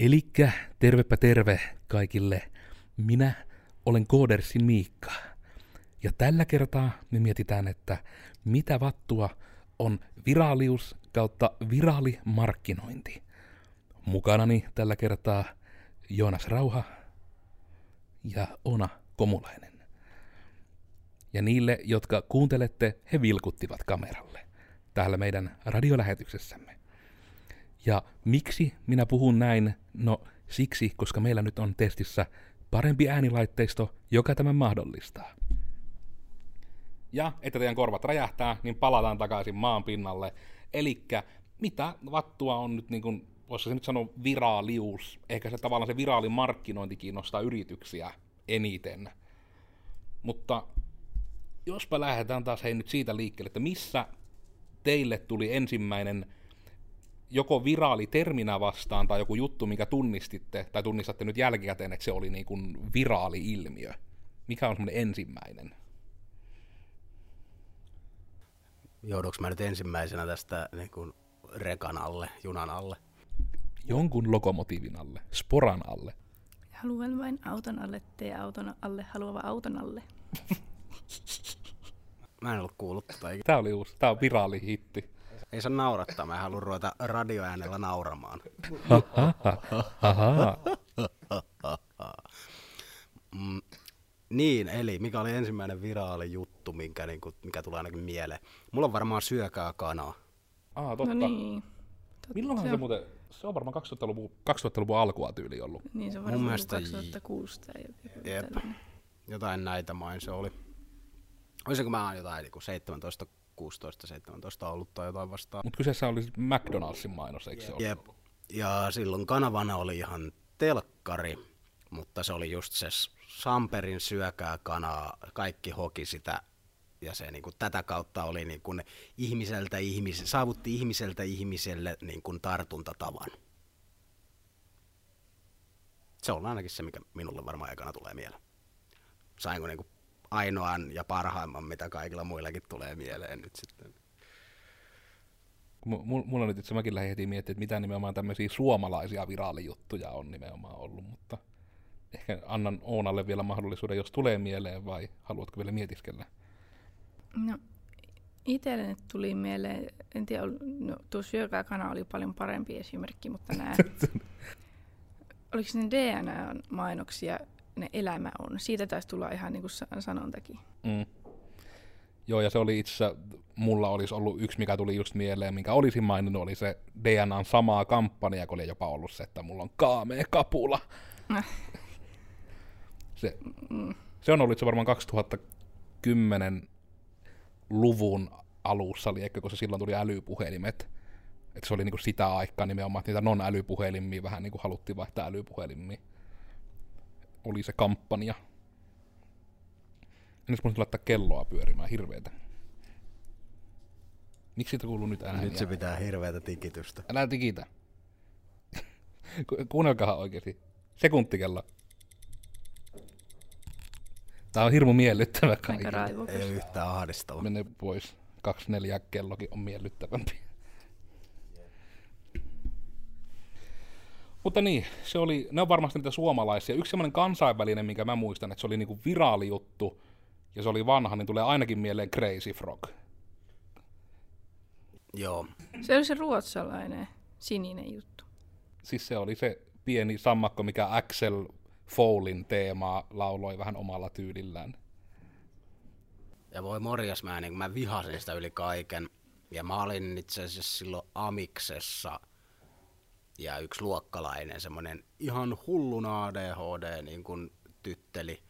Elikkä tervepä terve kaikille. Minä olen Koodersin Miikka. Ja tällä kertaa me mietitään, että mitä vattua on viraalius kautta viraalimarkkinointi. Mukanani tällä kertaa Joonas Rauha ja Ona Komulainen. Ja niille, jotka kuuntelette, he vilkuttivat kameralle täällä meidän radiolähetyksessämme. Ja miksi minä puhun näin? No siksi, koska meillä nyt on testissä parempi äänilaitteisto, joka tämän mahdollistaa. Ja että teidän korvat räjähtää, niin palataan takaisin maan pinnalle. Elikkä mitä vattua on nyt niin kuin, voisi se nyt sanoa viraalius, ehkä se tavallaan se viraalimarkkinointi kiinnostaa yrityksiä eniten. Mutta jospa lähdetään taas hei nyt siitä liikkeelle, että missä teille tuli ensimmäinen joko viraali terminä vastaan tai joku juttu, mikä tunnistitte, tai tunnistatte nyt jälkikäteen, että se oli niin kuin viraali-ilmiö. Mikä on semmoinen ensimmäinen? Jouduks mä nyt ensimmäisenä tästä niin kuin rekan alle, junan alle? Jonkun lokomotiivin alle, sporan alle. Haluan vain auton alle, tee auton alle, haluava auton alle. Mä en ollut kuullut tota ikinä. Tää oli uusi, tää on viraali hitti. Ei saa naurattaa, mä en halua ruveta radioäänellä nauramaan. Mm, niin, eli mikä oli ensimmäinen viraali juttu, minkä, niin kuin, mikä tulee ainakin mieleen? Mulla on varmaan syökää kanaa. Ah, totta. No niin. Totta. Milloinhan se, on- muuten, se on varmaan 2000-luvun, 2000-luvun alkua tyyli ollut. Niin se on varmaan mielestä ollut 2006 tai joku Jep. Jotain näitä main se oli. Olisiko mä jotain niin kuin 17, 16, 17 ollut tai jotain vastaan. Mutta kyseessä oli siis McDonaldsin mainos, eikö se Jep. ollut? Ja silloin kanavana oli ihan telkkari, mutta se oli just se Samperin syökää kanaa, kaikki hoki sitä ja se niin kuin, tätä kautta oli niin kuin, ihmiseltä ihmis, saavutti ihmiseltä ihmiselle niin kuin, tartuntatavan. Se on ainakin se, mikä minulle varmaan ekana tulee mieleen. Sainko niin kuin, ainoan ja parhaimman, mitä kaikilla muillakin tulee mieleen nyt sitten. Mu- mu- Mulla nyt itse mäkin lähdin heti miettimään, että mitä nimenomaan tämmöisiä suomalaisia viraalijuttuja on nimenomaan ollut, mutta ehkä annan Oonalle vielä mahdollisuuden, jos tulee mieleen, vai haluatko vielä mietiskellä? No, itselleni tuli mieleen, en tiedä, no, tuo syökääkana oli paljon parempi esimerkki, mutta nämä, oliko ne DNA-mainoksia, ne elämä on, siitä taisi tulla ihan niin kuin sanontakin. Mm. Joo, ja se oli itse asiassa, mulla olisi ollut yksi, mikä tuli just mieleen, minkä olisin maininnut, oli se DNAn samaa kampanja, kun oli jopa ollut se, että mulla on kaamea kapula. Se, se on ollut se varmaan 2010 luvun alussa, eli kun se silloin tuli älypuhelimet. Että se oli niinku sitä aikaa nimenomaan, että niitä non-älypuhelimia vähän niinku haluttiin vaihtaa älypuhelimiin. Oli se kampanja. Nyt mun laittaa kelloa pyörimään hirveetä. Miksi siitä kuuluu nyt ääniä? Nyt se pitää hirveätä tikitystä. Älä tikitä. Ku- Kuunnelkahan oikeesti. Sekuntikello. Tää on hirmu miellyttävä kaikille. Ei yhtään ahdistava. Mene pois. 24 kellokin on miellyttävämpi. Mutta niin, se oli, ne on varmasti niitä suomalaisia. Yksi semmoinen kansainvälinen, minkä mä muistan, että se oli niinku viraali juttu, ja se oli vanha, niin tulee ainakin mieleen Crazy Frog. Joo. Se oli se ruotsalainen sininen juttu. Siis se oli se pieni sammakko, mikä Axel Foulin teemaa lauloi vähän omalla tyylillään. Ja voi morjas, mä, niin mä vihasin sitä yli kaiken. Ja mä olin itse asiassa silloin Amiksessa ja yksi luokkalainen, semmoinen ihan hulluna ADHD niin kuin tytteli.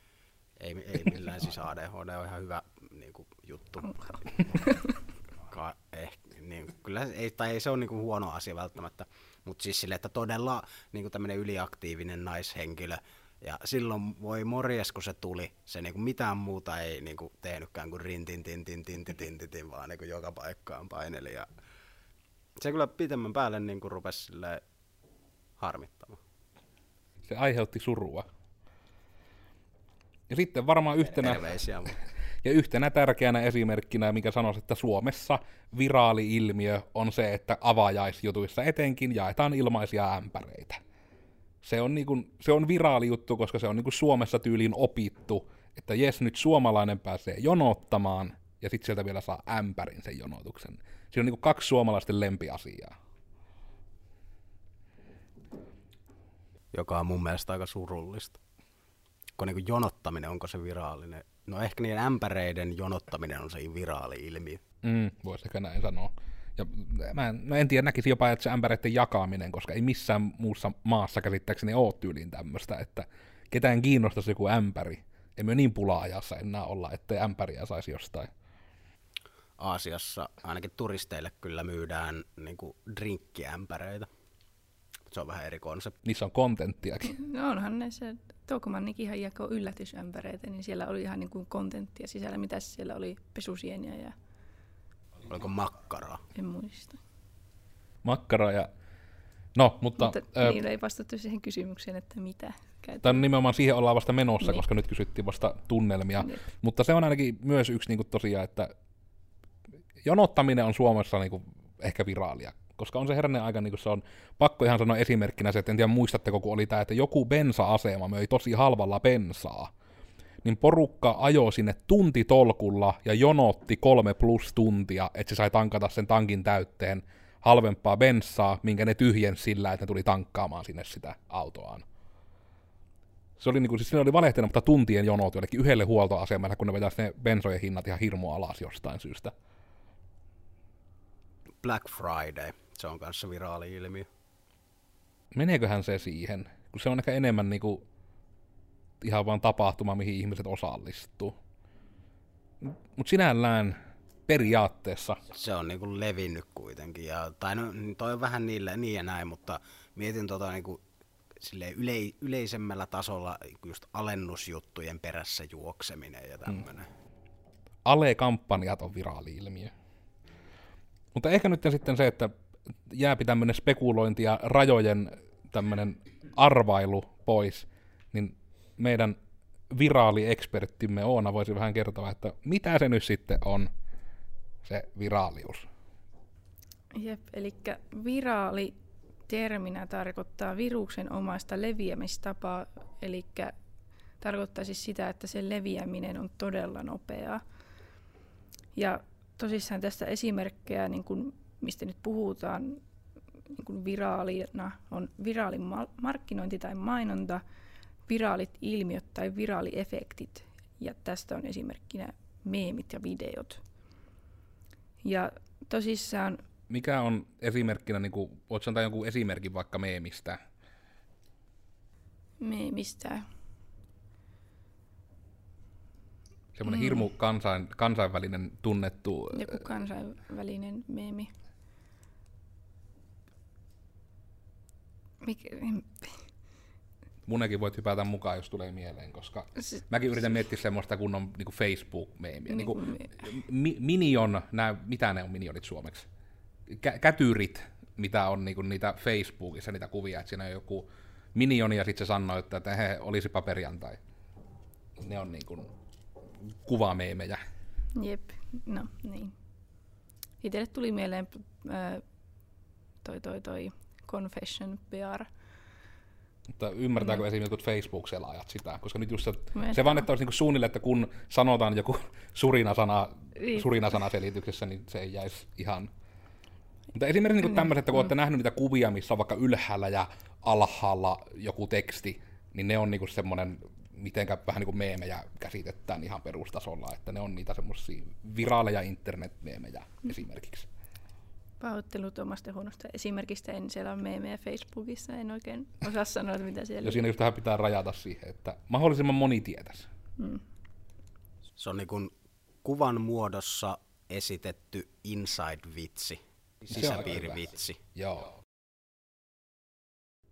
Ei, ei millään siis ADHD on ihan hyvä niin kuin, juttu. Ka- eh, niin, kyllä, ei, tai ei se ole niin kuin, huono asia välttämättä, mutta siis sille, että todella niin kuin tämmöinen yliaktiivinen naishenkilö, ja silloin voi morjes, kun se tuli, se niinku mitään muuta ei niin kuin tehnytkään kuin rintin, tin, tin, tin, tin, vaan niinku joka paikkaan paineli. Ja se kyllä pitemmän päälle niinku rupesi silleen, harmittamaan. Se aiheutti surua. Ja sitten varmaan yhtenä, Terveisiä. ja yhtenä tärkeänä esimerkkinä, mikä sanoisi, että Suomessa viraali-ilmiö on se, että avajaisjutuissa etenkin jaetaan ilmaisia ämpäreitä. Se on, niinku, se on viraali juttu, koska se on niinku Suomessa tyyliin opittu, että jes, nyt suomalainen pääsee jonottamaan, ja sitten sieltä vielä saa ämpärin sen jonotuksen. Siinä on niinku kaksi suomalaisten lempiasiaa. Joka on mun mielestä aika surullista. Kun niin jonottaminen, onko se virallinen? No ehkä niiden ämpäreiden jonottaminen on se viraali ilmiö. Mm, voisi ehkä näin sanoa. Ja mä en, no en tiedä, näkisi jopa, että se ämpäreiden jakaminen, koska ei missään muussa maassa käsittääkseni ole tyyliin tämmöistä, että ketään kiinnostaisi joku ämpäri. Emme niin pula-ajassa enää olla, ettei ämpäriä saisi jostain. Aasiassa ainakin turisteille kyllä myydään niin drinkkiämpäreitä. Se on vähän eri konsepti. Niissä on kontenttiakin. No onhan näissä, Toukomannikin jako yllätysämpäreitä, niin siellä oli ihan niin kuin kontenttia sisällä. Mitä siellä oli? Pesusieniä ja... Oliko makkaraa? En muista. Makkara ja... No, mutta... Mutta äh, niillä ei vastattu siihen kysymykseen, että mitä käytetään. nimenomaan siihen ollaan vasta menossa, niin. koska nyt kysyttiin vasta tunnelmia. Niin. Mutta se on ainakin myös yksi niin kuin tosiaan, että jonottaminen on Suomessa niin kuin ehkä viraalia koska on se herranen aika, niin kuin se on pakko ihan sanoa esimerkkinä se, että en tiedä muistatteko, kun oli tämä, että joku bensa-asema möi tosi halvalla bensaa, niin porukka ajoi sinne tuntitolkulla ja jonotti kolme plus tuntia, että se sai tankata sen tankin täytteen halvempaa bensaa, minkä ne tyhjensi sillä, että ne tuli tankkaamaan sinne sitä autoaan. Se oli, niin kuin, siis oli valehtena, mutta tuntien jonot jollekin yhdelle huoltoasemalle, kun ne vetäisi ne bensojen hinnat ihan hirmu alas jostain syystä. Black Friday. Se on kanssa viraali ilmiö. Meneeköhän se siihen? Kun se on ehkä enemmän niinku ihan vaan tapahtuma, mihin ihmiset osallistuu. Mutta sinällään periaatteessa. Se on niinku levinnyt kuitenkin. Ja, tai no, toi on vähän niille, niin ja näin, mutta mietin tota niinku yle, yleisemmällä tasolla just alennusjuttujen perässä juokseminen ja tämmöinen. Mm. Ale-kampanjat on viraali ilmiö. Mutta ehkä nyt sitten se, että jääpi tämmöinen spekulointi ja rajojen tämmöinen arvailu pois, niin meidän viraali-eksperttimme Oona voisi vähän kertoa, että mitä se nyt sitten on, se viraalius. Jep, eli viraali terminä tarkoittaa viruksen omaista leviämistapaa, eli tarkoittaa siis sitä, että sen leviäminen on todella nopeaa. Ja tosissaan tästä esimerkkejä, niin kuin, mistä nyt puhutaan niin kuin viraalina, on viraalin markkinointi tai mainonta, viraalit ilmiöt tai viraaliefektit. Ja tästä on esimerkkinä meemit ja videot. Ja tosissaan... Mikä on esimerkkinä, niin kuin, voitko antaa jonkun esimerkin vaikka meemistä? Meemistä semmoinen mm. hirmu kansain, kansainvälinen tunnettu... Joku kansainvälinen meemi. Mik... Munekin voit hypätä mukaan, jos tulee mieleen, koska S- mäkin yritän miettiä semmoista kunnon niin Facebook-meemiä. Niin kuin, mi- minion, nää, mitä ne on minionit suomeksi? Kä- kätyrit, mitä on niin kuin niitä Facebookissa, niitä kuvia, että siinä on joku minioni ja sitten se sanoo, että, he, olisipa perjantai. Ne on niin kuin, kuvameemejä. Jep, no niin. Itselle tuli mieleen äh, toi, toi, toi Confession PR. Mutta ymmärtääkö no. esimerkiksi jotkut Facebook-selaajat sitä? Koska nyt just se, se vaan, että olisi niinku suunnilleen, että kun sanotaan joku surinasana, niin. surinasana selityksessä, niin se ei jäisi ihan... Mutta esimerkiksi niinku niin, tämmöiset, että kun mm. olette nähneet niitä kuvia, missä on vaikka ylhäällä ja alhaalla joku teksti, niin ne on niinku semmoinen mitenkä vähän niin kuin meemejä käsitetään ihan perustasolla, että ne on niitä semmoisia viraaleja internet-meemejä mm. esimerkiksi. Pahoittelut omasta huonosta esimerkistä, en siellä on meemejä Facebookissa, en oikein osaa sanoa, että mitä siellä Ja siinä just tähän pitää rajata siihen, että mahdollisimman moni tietäisi. Mm. Se on niin kuin kuvan muodossa esitetty inside-vitsi, sisäpiirivitsi. Joo.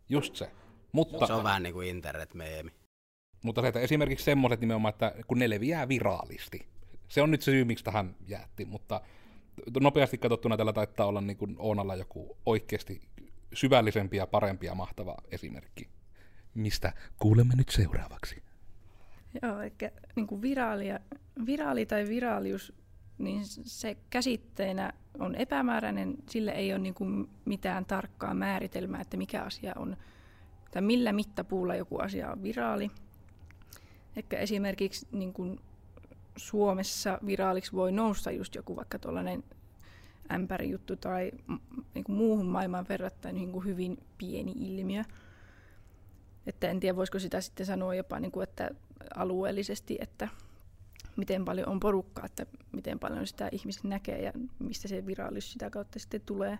Just se. Mutta, se on vähän niin kuin internet-meemi. Mutta se, että esimerkiksi semmoiset nimenomaan, että kun ne leviää viraalisti. Se on nyt se syy, miksi tähän jäätti, mutta nopeasti katsottuna tällä taittaa olla niin kuin Oonalla joku oikeasti syvällisempi ja parempi ja mahtava esimerkki, mistä kuulemme nyt seuraavaksi. Joo, eli niin kuin viraalia, viraali tai viraalius, niin se käsitteenä on epämääräinen, sille ei ole niin kuin mitään tarkkaa määritelmää, että mikä asia on tai millä mittapuulla joku asia on viraali. Ehkä esimerkiksi niin kuin Suomessa viraaliksi voi nousta just joku vaikka tuollainen ämpärijuttu tai niin kuin muuhun maailmaan verrattuna niin hyvin pieni ilmiö. Että en tiedä, voisiko sitä sitten sanoa jopa, niin kuin, että alueellisesti, että miten paljon on porukkaa, että miten paljon sitä ihmiset näkee ja mistä se viraallisuus sitä kautta sitten tulee.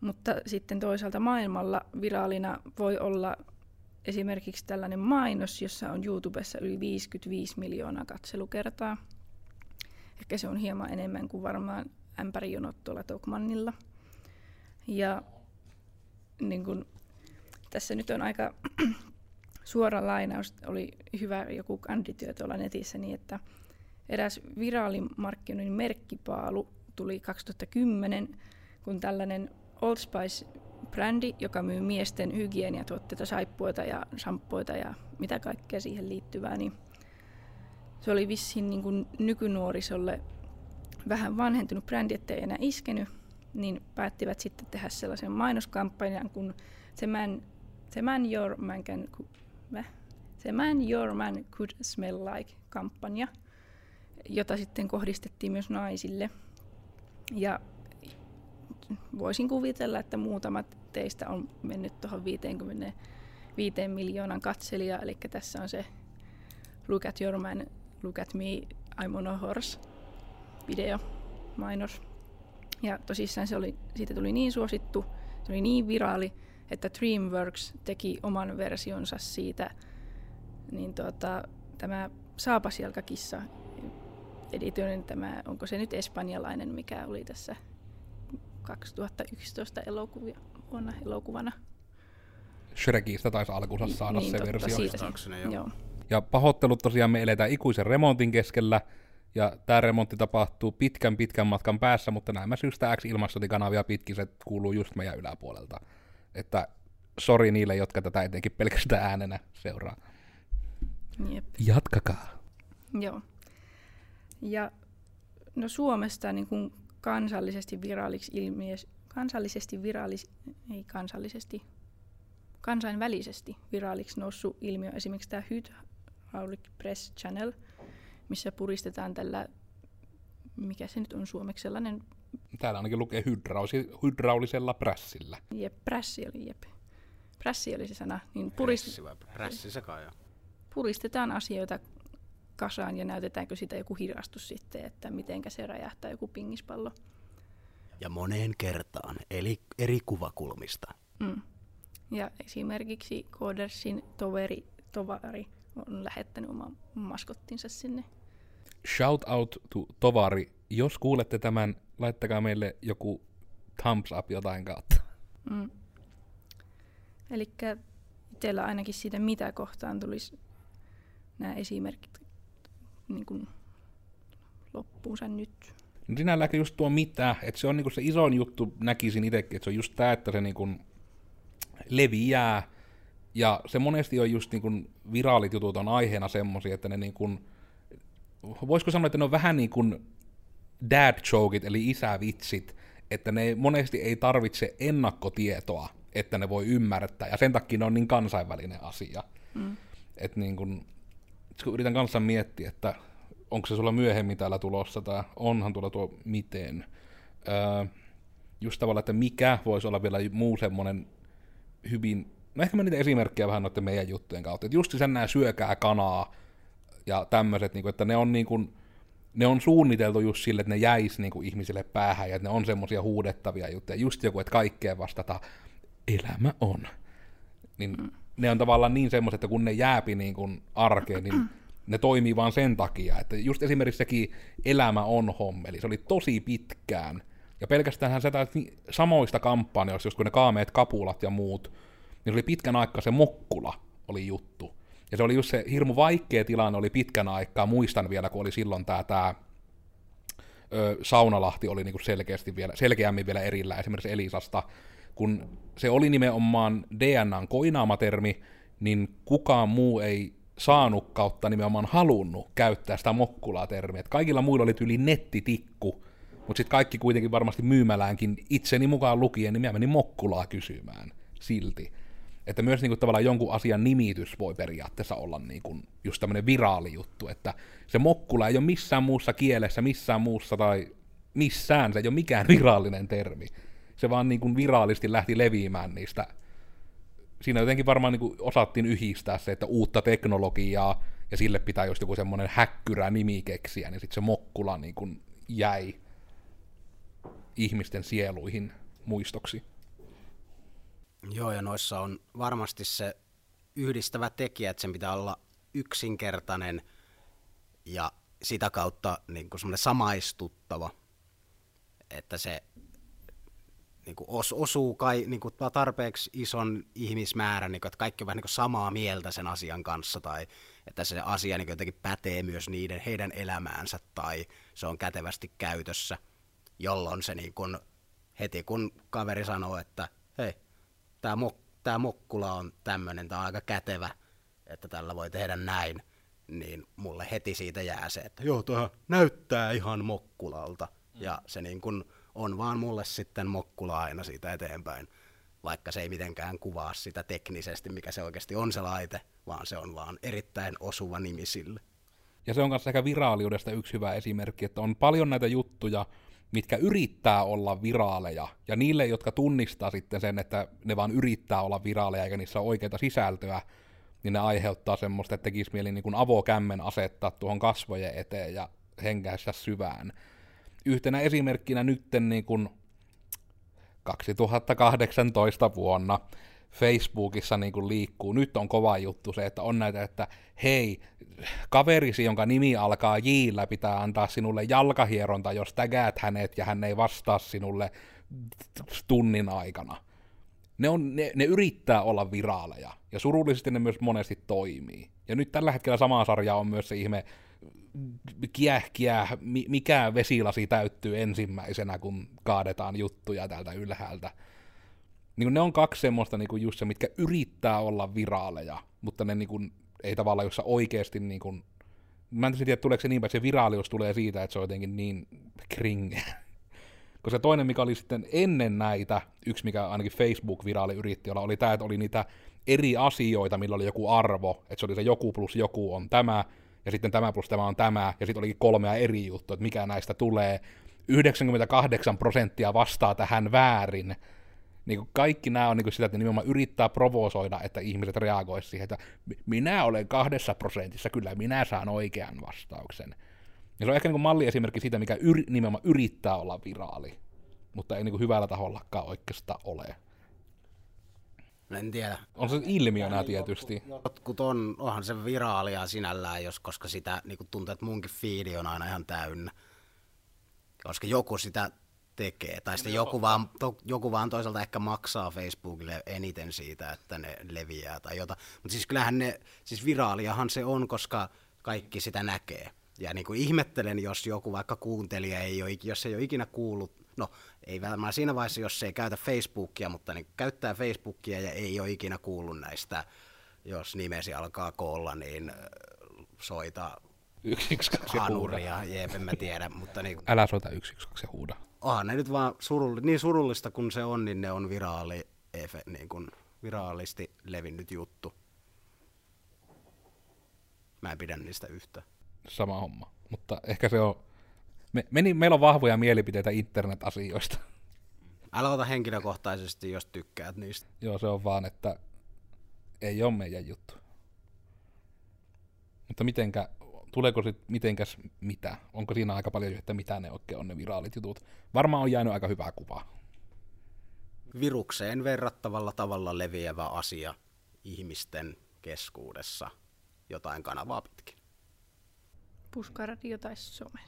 Mutta sitten toisaalta maailmalla viraalina voi olla esimerkiksi tällainen mainos, jossa on YouTubessa yli 55 miljoonaa katselukertaa. Ehkä se on hieman enemmän kuin varmaan ämpärijonot tuolla Tokmannilla. Ja niin kun, tässä nyt on aika suora lainaus, oli hyvä joku kandityö tuolla netissä, niin että eräs viraalimarkkinoinnin merkkipaalu tuli 2010, kun tällainen Old Spice-brändi, joka myy miesten hygieniatuotteita, saippuita ja samppuita ja mitä kaikkea siihen liittyvää, niin se oli vissiin niin kuin nykynuorisolle vähän vanhentunut brändi, ettei enää iskenyt, niin päättivät sitten tehdä sellaisen mainoskampanjan kuin The Man, the man Your Man Can The Man Your Man Could Smell Like kampanja, jota sitten kohdistettiin myös naisille. Ja voisin kuvitella, että muutamat teistä on mennyt tuohon 55 miljoonan katselijaa, eli tässä on se Look at your man, look at me, I'm on a horse video, mainos. Ja tosissaan se oli, siitä tuli niin suosittu, se oli niin viraali, että DreamWorks teki oman versionsa siitä, niin tuota, tämä Saapasjalkakissa editoinnin tämä, onko se nyt espanjalainen, mikä oli tässä 2011 elokuvia, vuonna elokuvana. Shrekistä taisi alkunsa saada niin, se totta, versio. siitä Joo. Joo. Ja pahoittelut tosiaan me eletään ikuisen remontin keskellä, ja tämä remontti tapahtuu pitkän pitkän matkan päässä, mutta näemmä syystä X ilmastointikanavia pitkin se kuuluu just meidän yläpuolelta. Että sori niille, jotka tätä etenkin pelkästään äänenä seuraa. Jep. Jatkakaa. Joo. Ja no Suomesta niin kuin kansallisesti viraaliksi ilmiö, kansallisesti viraalis, ei kansallisesti, kansainvälisesti viraaliksi noussut ilmiö esimerkiksi tämä Hydraulic Press Channel, missä puristetaan tällä, mikä se nyt on suomeksi, sellainen, Täällä ainakin lukee hydrausi, hydraulisella prässillä. jep, prässi oli, jep. Prässi oli se sana, niin purist, Pressi vai pressi se kai puristetaan asioita kasaan ja näytetäänkö sitä joku hidastus sitten, että mitenkä se räjähtää joku pingispallo. Ja moneen kertaan, eli eri kuvakulmista. Mm. Ja esimerkiksi Codersin toveri, tovari on lähettänyt oman maskottinsa sinne. Shout out to Tovari. Jos kuulette tämän, laittakaa meille joku thumbs up jotain kautta. Mm. Eli itsellä ainakin siitä mitä kohtaan tulisi nämä esimerkit niin kuin loppuunsa nyt. No sinälläkin just tuo mitä, että se on niinku se isoin juttu, näkisin itsekin, että se on just tämä, että se niinku leviää, ja se monesti on just niinku viraalit jutut on aiheena semmosia, että ne niinku, voisiko sanoa, että ne on vähän niin kuin dad jokeit, eli isävitsit, että ne monesti ei tarvitse ennakkotietoa, että ne voi ymmärtää, ja sen takia ne on niin kansainvälinen asia. Mm. Että niin kun, kun yritän kanssa miettiä, että onko se sulla myöhemmin täällä tulossa, tai onhan tuolla tuo miten. Öö, just tavallaan, että mikä voisi olla vielä muu semmoinen hyvin, no ehkä mä niitä esimerkkejä vähän noiden meidän juttujen kautta, että just sen nämä syökää kanaa ja tämmöiset, niin että ne on niin kuin, ne on suunniteltu just sille, että ne jäisi niin kuin ihmisille päähän ja että ne on semmoisia huudettavia juttuja. Just joku, että kaikkeen vastata, elämä on. Niin mm. ne on tavallaan niin semmoiset, että kun ne jääpi niin kuin arkeen, niin ne toimii vaan sen takia. Että just esimerkiksi sekin elämä on hommeli, se oli tosi pitkään. Ja pelkästään taisi samoista kampanjoista, just kun ne kaameet kapulat ja muut, niin se oli pitkän aikaa se mokkula oli juttu. Ja se oli just se hirmu vaikea tilanne oli pitkän aikaa, muistan vielä, kun oli silloin tämä tää, ö, Saunalahti oli niinku selkeästi vielä, selkeämmin vielä erillä esimerkiksi Elisasta, kun se oli nimenomaan DNAn koinaama termi, niin kukaan muu ei saanut kautta nimenomaan halunnut käyttää sitä mokkulaa-termiä. Kaikilla muilla oli yli nettitikku, mutta sitten kaikki kuitenkin varmasti myymäläänkin itseni mukaan lukien, niin mä menin mokkulaa kysymään silti. Että myös niin kuin, tavallaan jonkun asian nimitys voi periaatteessa olla niin kuin, just tämmöinen viraali juttu, että se mokkula ei ole missään muussa kielessä, missään muussa tai missään, se ei ole mikään virallinen termi. Se vaan niin kuin viraalisti lähti leviämään niistä. Siinä jotenkin varmaan niin osattiin yhdistää se, että uutta teknologiaa, ja sille pitää just joku semmoinen häkkyrä nimi keksiä, niin sitten se mokkula niin kuin jäi ihmisten sieluihin muistoksi. Joo, ja noissa on varmasti se yhdistävä tekijä, että sen pitää olla yksinkertainen ja sitä kautta niin kuin semmoinen samaistuttava, että se niin kuin os, osuu kai, niin kuin tarpeeksi ison ihmismäärän, niin kuin, että kaikki on vähän niin kuin samaa mieltä sen asian kanssa, tai että se asia niin kuin jotenkin pätee myös niiden, heidän elämäänsä, tai se on kätevästi käytössä, jolloin se niin kuin, heti kun kaveri sanoo, että hei, tämä mok, tää mokkula on tämmöinen, tämä on aika kätevä, että tällä voi tehdä näin, niin mulle heti siitä jää se, että joo, tuohan näyttää ihan mokkulalta. Mm. Ja se niin kun on vaan mulle sitten mokkula aina siitä eteenpäin, vaikka se ei mitenkään kuvaa sitä teknisesti, mikä se oikeasti on se laite, vaan se on vaan erittäin osuva nimi sille. Ja se on myös ehkä viraaliudesta yksi hyvä esimerkki, että on paljon näitä juttuja, mitkä yrittää olla viraaleja, ja niille, jotka tunnistaa sitten sen, että ne vaan yrittää olla viraaleja, eikä niissä ole oikeita sisältöä, niin ne aiheuttaa semmoista, että tekisi mieli niin kuin avokämmen asettaa tuohon kasvojen eteen ja henkäistä syvään. Yhtenä esimerkkinä nytten niin kuin 2018 vuonna Facebookissa niin kuin liikkuu. Nyt on kova juttu se, että on näitä, että hei, kaverisi, jonka nimi alkaa Jillä, pitää antaa sinulle jalkahieronta, jos tägäät hänet ja hän ei vastaa sinulle tunnin aikana. Ne, on, ne, ne yrittää olla viraaleja, ja surullisesti ne myös monesti toimii. Ja nyt tällä hetkellä sama sarja on myös se ihme kiäh, kiäh, mikä vesilasi täyttyy ensimmäisenä, kun kaadetaan juttuja täältä ylhäältä niin ne on kaksi semmoista niin kuin just se, mitkä yrittää olla viraaleja, mutta ne niin kuin, ei tavallaan, jossa oikeasti niin kuin, mä en tiedä, tuleeko se niin että se viraalius tulee siitä, että se on jotenkin niin kringe. Koska toinen, mikä oli sitten ennen näitä, yksi mikä ainakin Facebook-viraali yritti olla, oli tämä, että oli niitä eri asioita, millä oli joku arvo, että se oli se joku plus joku on tämä, ja sitten tämä plus tämä on tämä, ja sitten olikin kolmea eri juttua, että mikä näistä tulee. 98 prosenttia vastaa tähän väärin, niin kuin kaikki nämä on niin kuin sitä, että nimenomaan yrittää provosoida, että ihmiset reagoisivat siihen, että minä olen kahdessa prosentissa, kyllä minä saan oikean vastauksen. Ja se on ehkä niin kuin malliesimerkki siitä, mikä yri, nimenomaan yrittää olla viraali, mutta ei niin kuin hyvällä tahollakaan oikeastaan ole. En tiedä. On se ilmiönä tietysti. Jotkut on, onhan se viraalia sinällään, jos, koska sitä niin tuntuu, että munkin fiidi on aina ihan täynnä. Koska joku sitä tekee. Tai sitten joku vaan, to, joku vaan toisaalta ehkä maksaa Facebookille eniten siitä, että ne leviää tai jotain. Mutta siis kyllähän ne, siis viraaliahan se on, koska kaikki sitä näkee. Ja niin kuin ihmettelen, jos joku vaikka kuuntelija ei ole, jos ei ole ikinä kuullut, no ei varmaan siinä vaiheessa, jos ei käytä Facebookia, mutta niin käyttää Facebookia ja ei ole ikinä kuullut näistä, jos nimesi alkaa koolla, niin soita 112 ja huuda. Jep, en mä tiedä, mutta niin... Älä soita 112 ja huuda onhan ne nyt vaan surulli, niin surullista kuin se on, niin ne on viraali, efe, niin kuin viraalisti levinnyt juttu. Mä en pidä niistä yhtä. Sama homma, mutta ehkä se on... Me, meni, meillä on vahvoja mielipiteitä internet-asioista. Älä ota henkilökohtaisesti, jos tykkäät niistä. Joo, se on vaan, että ei ole meidän juttu. Mutta mitenkä tuleeko sitten mitenkäs mitä? Onko siinä aika paljon, että mitä ne oikein on ne viraalit jutut? Varmaan on jäänyt aika hyvää kuvaa. Virukseen verrattavalla tavalla leviävä asia ihmisten keskuudessa jotain kanavaa pitkin. Puskaradio tai some.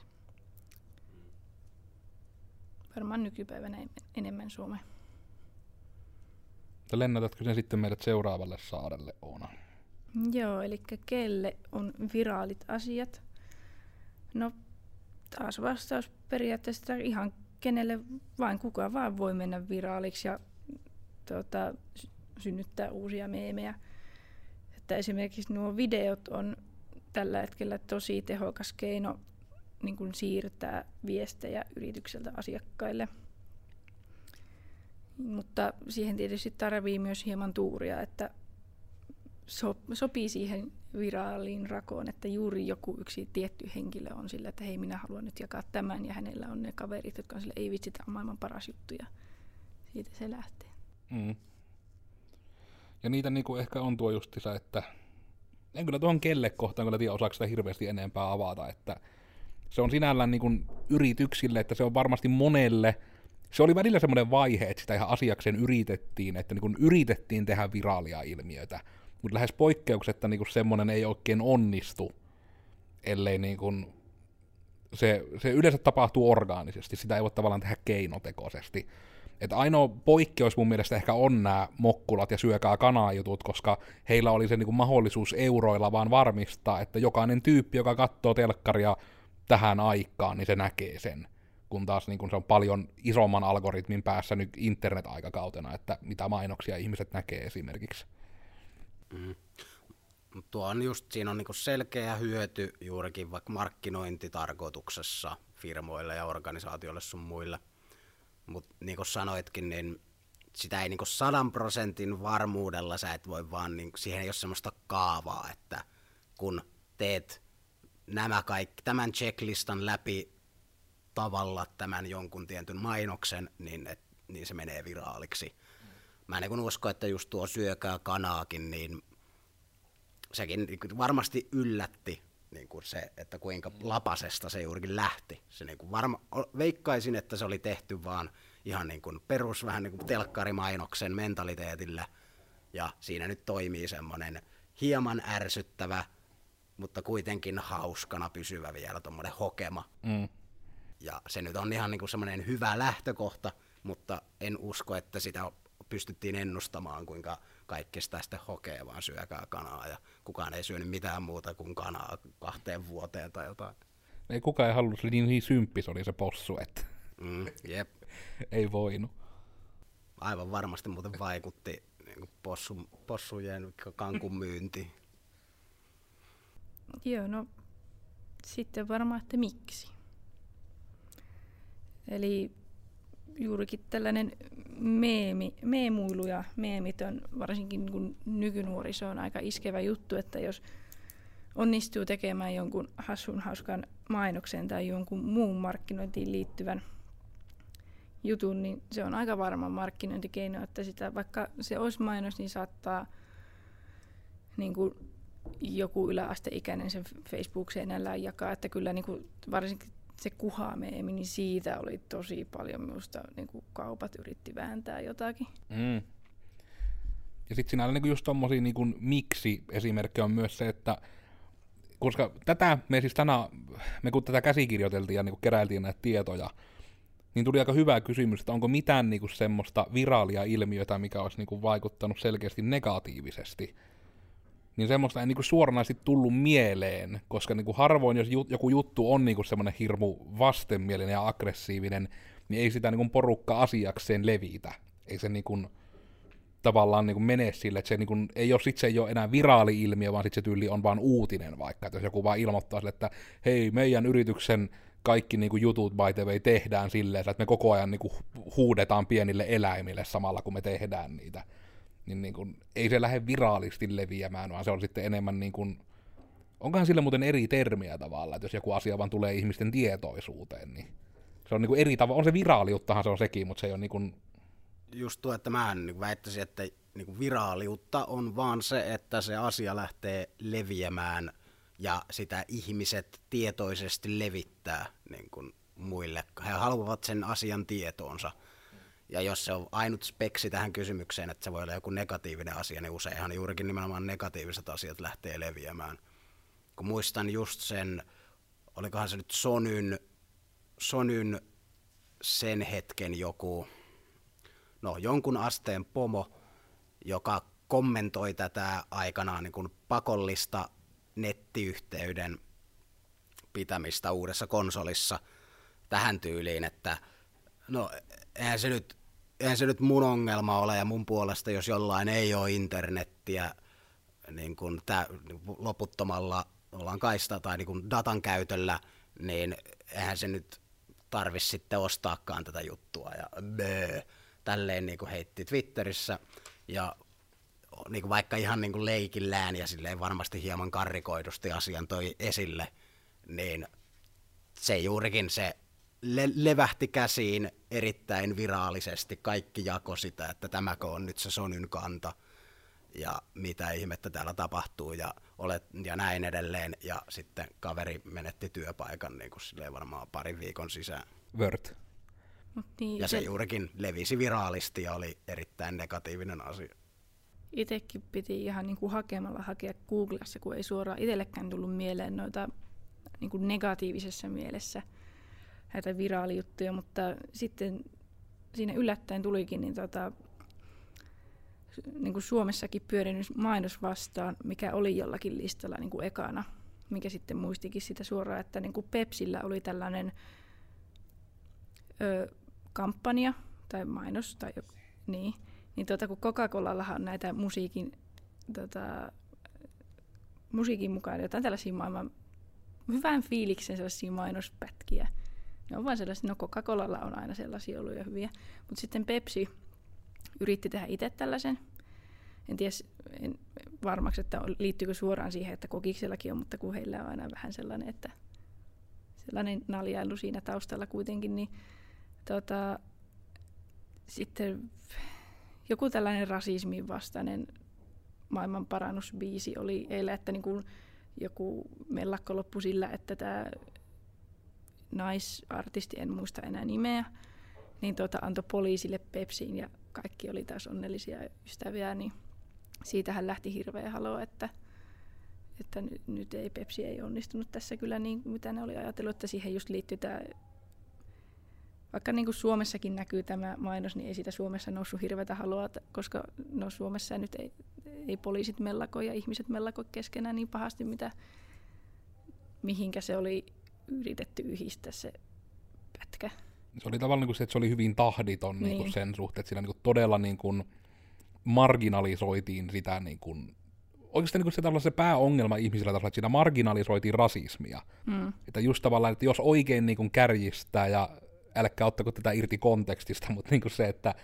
Varmaan nykypäivänä enemmän some. Lennätätkö sen sitten meidät seuraavalle saarelle, Oona? Joo, eli kelle on viraalit asiat? No taas vastaus periaatteessa ihan kenelle vain kuka vaan voi mennä viraaliksi ja tuota, synnyttää uusia meemejä. Että esimerkiksi nuo videot on tällä hetkellä tosi tehokas keino niin kuin siirtää viestejä yritykseltä asiakkaille. Mutta siihen tietysti tarvii myös hieman tuuria, että so, sopii siihen viraaliin rakoon, että juuri joku yksi tietty henkilö on sillä, että hei minä haluan nyt jakaa tämän ja hänellä on ne kaverit, jotka on sillä, ei vitsi, tämä on maailman paras juttu ja siitä se lähtee. Mm. Ja niitä niinku ehkä on tuo justissa, että en kyllä tuohon kelle kohtaan kyllä tiedä osaako sitä hirveästi enempää avata, että se on sinällään niinku yrityksille, että se on varmasti monelle, se oli välillä semmoinen vaihe, että sitä ihan asiakseen yritettiin, että niin yritettiin tehdä viraalia ilmiötä, mutta lähes poikkeuksetta niin semmoinen ei oikein onnistu, ellei niin kuin se, se yleensä tapahtuu orgaanisesti, sitä ei voi tavallaan tehdä keinotekoisesti. Et ainoa poikkeus mun mielestä ehkä on nämä mokkulat ja syökää kanaa jutut, koska heillä oli se niinku mahdollisuus euroilla vaan varmistaa, että jokainen tyyppi, joka katsoo telkkaria tähän aikaan, niin se näkee sen. Kun taas niin kun se on paljon isomman algoritmin päässä nyt internet-aikakautena, että mitä mainoksia ihmiset näkee esimerkiksi. Mm. Tuo on just, siinä on niinku selkeä hyöty juurikin vaikka markkinointitarkoituksessa firmoille ja organisaatioille sun muille. Mutta niin kuin sanoitkin, niin sitä ei niinku sadan prosentin varmuudella sä et voi vaan, niin, siihen ei ole semmoista kaavaa, että kun teet nämä kaikki, tämän checklistan läpi tavalla tämän jonkun tietyn mainoksen, niin, et, niin se menee viraaliksi. Mä en niin usko, että just tuo syökää kanaakin, niin sekin niin varmasti yllätti niin kuin se, että kuinka lapasesta se juurikin lähti. Se niin kuin varma, veikkaisin, että se oli tehty vaan ihan niin kuin perus vähän niin kuin telkkarimainoksen mentaliteetillä. Ja siinä nyt toimii semmoinen hieman ärsyttävä, mutta kuitenkin hauskana pysyvä vielä tuommoinen hokema. Mm. Ja se nyt on ihan niin kuin semmoinen hyvä lähtökohta, mutta en usko, että sitä pystyttiin ennustamaan, kuinka kaikki sitä sitten hokee, vaan syökää kanaa ja kukaan ei syönyt mitään muuta kuin kanaa kahteen vuoteen tai jotain. Ei kukaan ei halunnut, niin, niin symppis oli se possu, että mm, jep. ei voinut. Aivan varmasti muuten vaikutti niin possu, possujen kankun myynti. Joo, no sitten varmaan, että miksi. Eli juurikin tällainen meemi, meemuilu ja meemit on varsinkin kun nykynuoriso on aika iskevä juttu, että jos onnistuu tekemään jonkun hassun hauskan mainoksen tai jonkun muun markkinointiin liittyvän jutun, niin se on aika varma markkinointikeino, että sitä, vaikka se olisi mainos, niin saattaa niin kuin joku yläasteikäinen sen Facebook-seinällään jakaa, että kyllä niin kuin varsinkin se kuhameemi, niin siitä oli tosi paljon minusta niin kuin kaupat yritti vääntää jotakin. Mm. Ja sitten siinä niin just tommosia niin kuin miksi esimerkki on myös se, että koska tätä me siis tänään, me kun tätä käsikirjoiteltiin ja niin kuin keräiltiin näitä tietoja, niin tuli aika hyvä kysymys, että onko mitään niin kuin semmoista viraalia ilmiötä, mikä olisi niin kuin vaikuttanut selkeästi negatiivisesti niin semmoista ei niinku suoranaisesti tullut mieleen, koska niinku harvoin, jos joku juttu on niinku semmoinen hirmu vastenmielinen ja aggressiivinen, niin ei sitä niinku porukka asiakseen levitä. Ei se niinku tavallaan niinku mene sille, että se niinku, ei ole, sit se ei ole enää viraali-ilmiö, vaan sitten se tyyli on vaan uutinen vaikka, että jos joku vaan ilmoittaa sille, että hei, meidän yrityksen kaikki niinku jutut by the way tehdään silleen, että me koko ajan niinku huudetaan pienille eläimille samalla, kun me tehdään niitä niin, niin kuin, ei se lähde viraalisti leviämään, vaan se on sitten enemmän niin kuin, onkohan sillä muuten eri termiä tavalla, että jos joku asia vaan tulee ihmisten tietoisuuteen, niin se on niin kuin eri tavalla, on se viraaliuttahan se on sekin, mutta se ei ole niin kuin... Just tuo, että mä niin väittäisin, että niin kuin viraaliutta on vaan se, että se asia lähtee leviämään ja sitä ihmiset tietoisesti levittää niin kuin muille. He haluavat sen asian tietoonsa. Ja jos se on ainut speksi tähän kysymykseen, että se voi olla joku negatiivinen asia, niin useinhan juurikin nimenomaan negatiiviset asiat lähtee leviämään. Kun muistan just sen, olikohan se nyt Sonyn, Sonyn sen hetken joku, no jonkun asteen pomo, joka kommentoi tätä aikanaan niin kuin pakollista nettiyhteyden pitämistä uudessa konsolissa tähän tyyliin, että no eihän se nyt, eihän se nyt mun ongelma ole ja mun puolesta, jos jollain ei ole internettiä niin kuin tää, loputtomalla ollaan kaista tai niin kuin datan käytöllä, niin eihän se nyt tarvi sitten ostaakaan tätä juttua ja böö. tälleen niin kuin heitti Twitterissä, ja niin kuin vaikka ihan niin kuin leikillään ja silleen varmasti hieman karrikoidusti asian toi esille, niin se juurikin se le- levähti käsiin erittäin viraalisesti. Kaikki jako sitä, että tämäkö on nyt se Sonyn kanta ja mitä ihmettä täällä tapahtuu ja, olet, ja näin edelleen. Ja sitten kaveri menetti työpaikan niin kuin silleen varmaan parin viikon sisään. Word. Mut niin, Ja se juurikin levisi viraalisti ja oli erittäin negatiivinen asia. Itekin piti ihan niin kuin hakemalla hakea Googlessa, kun ei suoraan itsellekään tullut mieleen noita niin kuin negatiivisessa mielessä näitä viraalijuttuja, mutta sitten siinä yllättäen tulikin niin tota, niin kuin Suomessakin pyörinyt mainos vastaan, mikä oli jollakin listalla niin kuin ekana, mikä sitten muistikin sitä suoraan, että niin kuin Pepsillä oli tällainen ö, kampanja tai mainos, tai niin, niin tota, kun Coca-Colallahan näitä musiikin, tota, musiikin mukaan jotain tällaisia maailman hyvän fiiliksen sellaisia mainospätkiä. Ne on vaan sellaisia, no Coca-Colalla on aina sellaisia ollut jo hyviä. Mutta sitten Pepsi yritti tehdä itse tällaisen. En tiedä en varmaksi, että liittyykö suoraan siihen, että kokiksellakin on, mutta kun heillä on aina vähän sellainen, että sellainen naljailu siinä taustalla kuitenkin, niin tota, sitten joku tällainen rasismin vastainen maailman parannusbiisi oli eilen, että niin kuin joku mellakko loppui sillä, että tämä naisartisti, en muista enää nimeä, niin tuota, antoi poliisille Pepsiin ja kaikki oli taas onnellisia ystäviä, niin siitähän lähti hirveä halo, että, että nyt, ei Pepsi ei onnistunut tässä kyllä niin mitä ne oli ajatellut, että siihen just liittyy tämä vaikka niin kuin Suomessakin näkyy tämä mainos, niin ei siitä Suomessa noussut hirveätä halua, koska no Suomessa nyt ei, ei poliisit mellakoi ja ihmiset mellakoi keskenään niin pahasti, mitä, mihinkä se oli yritetty yhdistää se pätkä. Se oli tavallaan niin se, että se oli hyvin tahditon niin. Niin kuin sen suhteen, että siinä niin kuin todella niin kuin marginalisoitiin sitä niin kuin, oikeastaan niin kuin se, se pääongelma ihmisillä tasolla, että siinä marginalisoitiin rasismia. Mm. Että just tavallaan, että jos oikein niin kuin kärjistää ja älkää ottako tätä irti kontekstista, mutta niin kuin se, että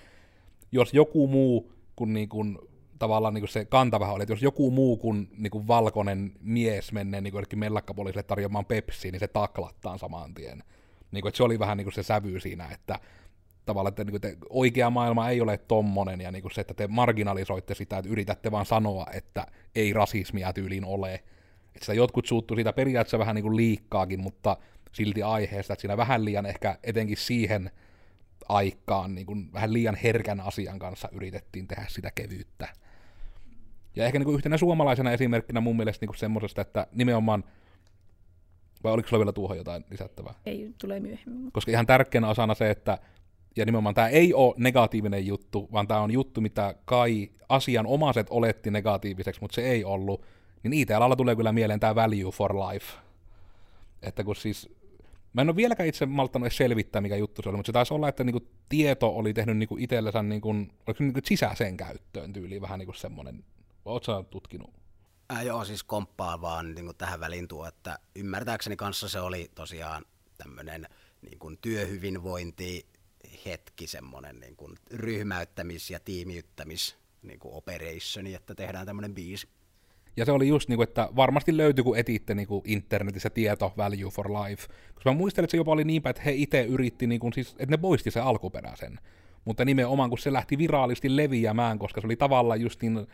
jos joku muu kuin, niin kuin tavallaan niin kuin se kantava oli, että jos joku muu kuin, niin kuin valkoinen mies menee niin kuin mellakkapoliisille tarjoamaan pepsiä, niin se taklattaan saman tien. Niin kuin, että se oli vähän niin kuin se sävy siinä, että tavallaan, että, niin kuin, että oikea maailma ei ole tommonen, ja niin kuin se, että te marginalisoitte sitä, että yritätte vaan sanoa, että ei rasismia tyyliin ole. Että sitä jotkut suuttuu siitä periaatteessa vähän niin kuin liikkaakin, mutta silti aiheesta, että siinä vähän liian ehkä etenkin siihen aikaan niin kuin vähän liian herkän asian kanssa yritettiin tehdä sitä kevyyttä. Ja ehkä niin kuin yhtenä suomalaisena esimerkkinä mun mielestä niin semmoisesta, että nimenomaan, vai oliko sulla vielä tuohon jotain lisättävää? Ei, tulee myöhemmin. Koska ihan tärkeänä osana se, että ja nimenomaan tämä ei ole negatiivinen juttu, vaan tämä on juttu, mitä kai asianomaiset oletti negatiiviseksi, mutta se ei ollut, niin IT-alalla tulee kyllä mieleen tämä value for life. Että kun siis Mä en ole vieläkään itse malttanut edes selvittää, mikä juttu se oli, mutta se taisi olla, että niinku tieto oli tehnyt niinku itsellensä niinku, oliko niinku sisäiseen käyttöön tyyliin vähän niinku semmoinen. Oletko tutkinut? Äh, joo, siis komppaa vaan niin kuin tähän väliin tuo, että ymmärtääkseni kanssa se oli tosiaan tämmöinen niin kuin työhyvinvointi hetki, semmoinen niin kuin ryhmäyttämis- ja tiimiyttämis niin kuin operationi, että tehdään tämmöinen biisi. Ja se oli just niin kuin, että varmasti löytyi, kun etitte niin kuin internetissä tieto Value for Life. Koska mä muistelin, että se jopa oli niinpä, että he itse yritti, niin kuin, siis, että ne poisti se alkuperäisen. Mutta nimenomaan, kun se lähti viraalisti leviämään, koska se oli tavallaan just niin,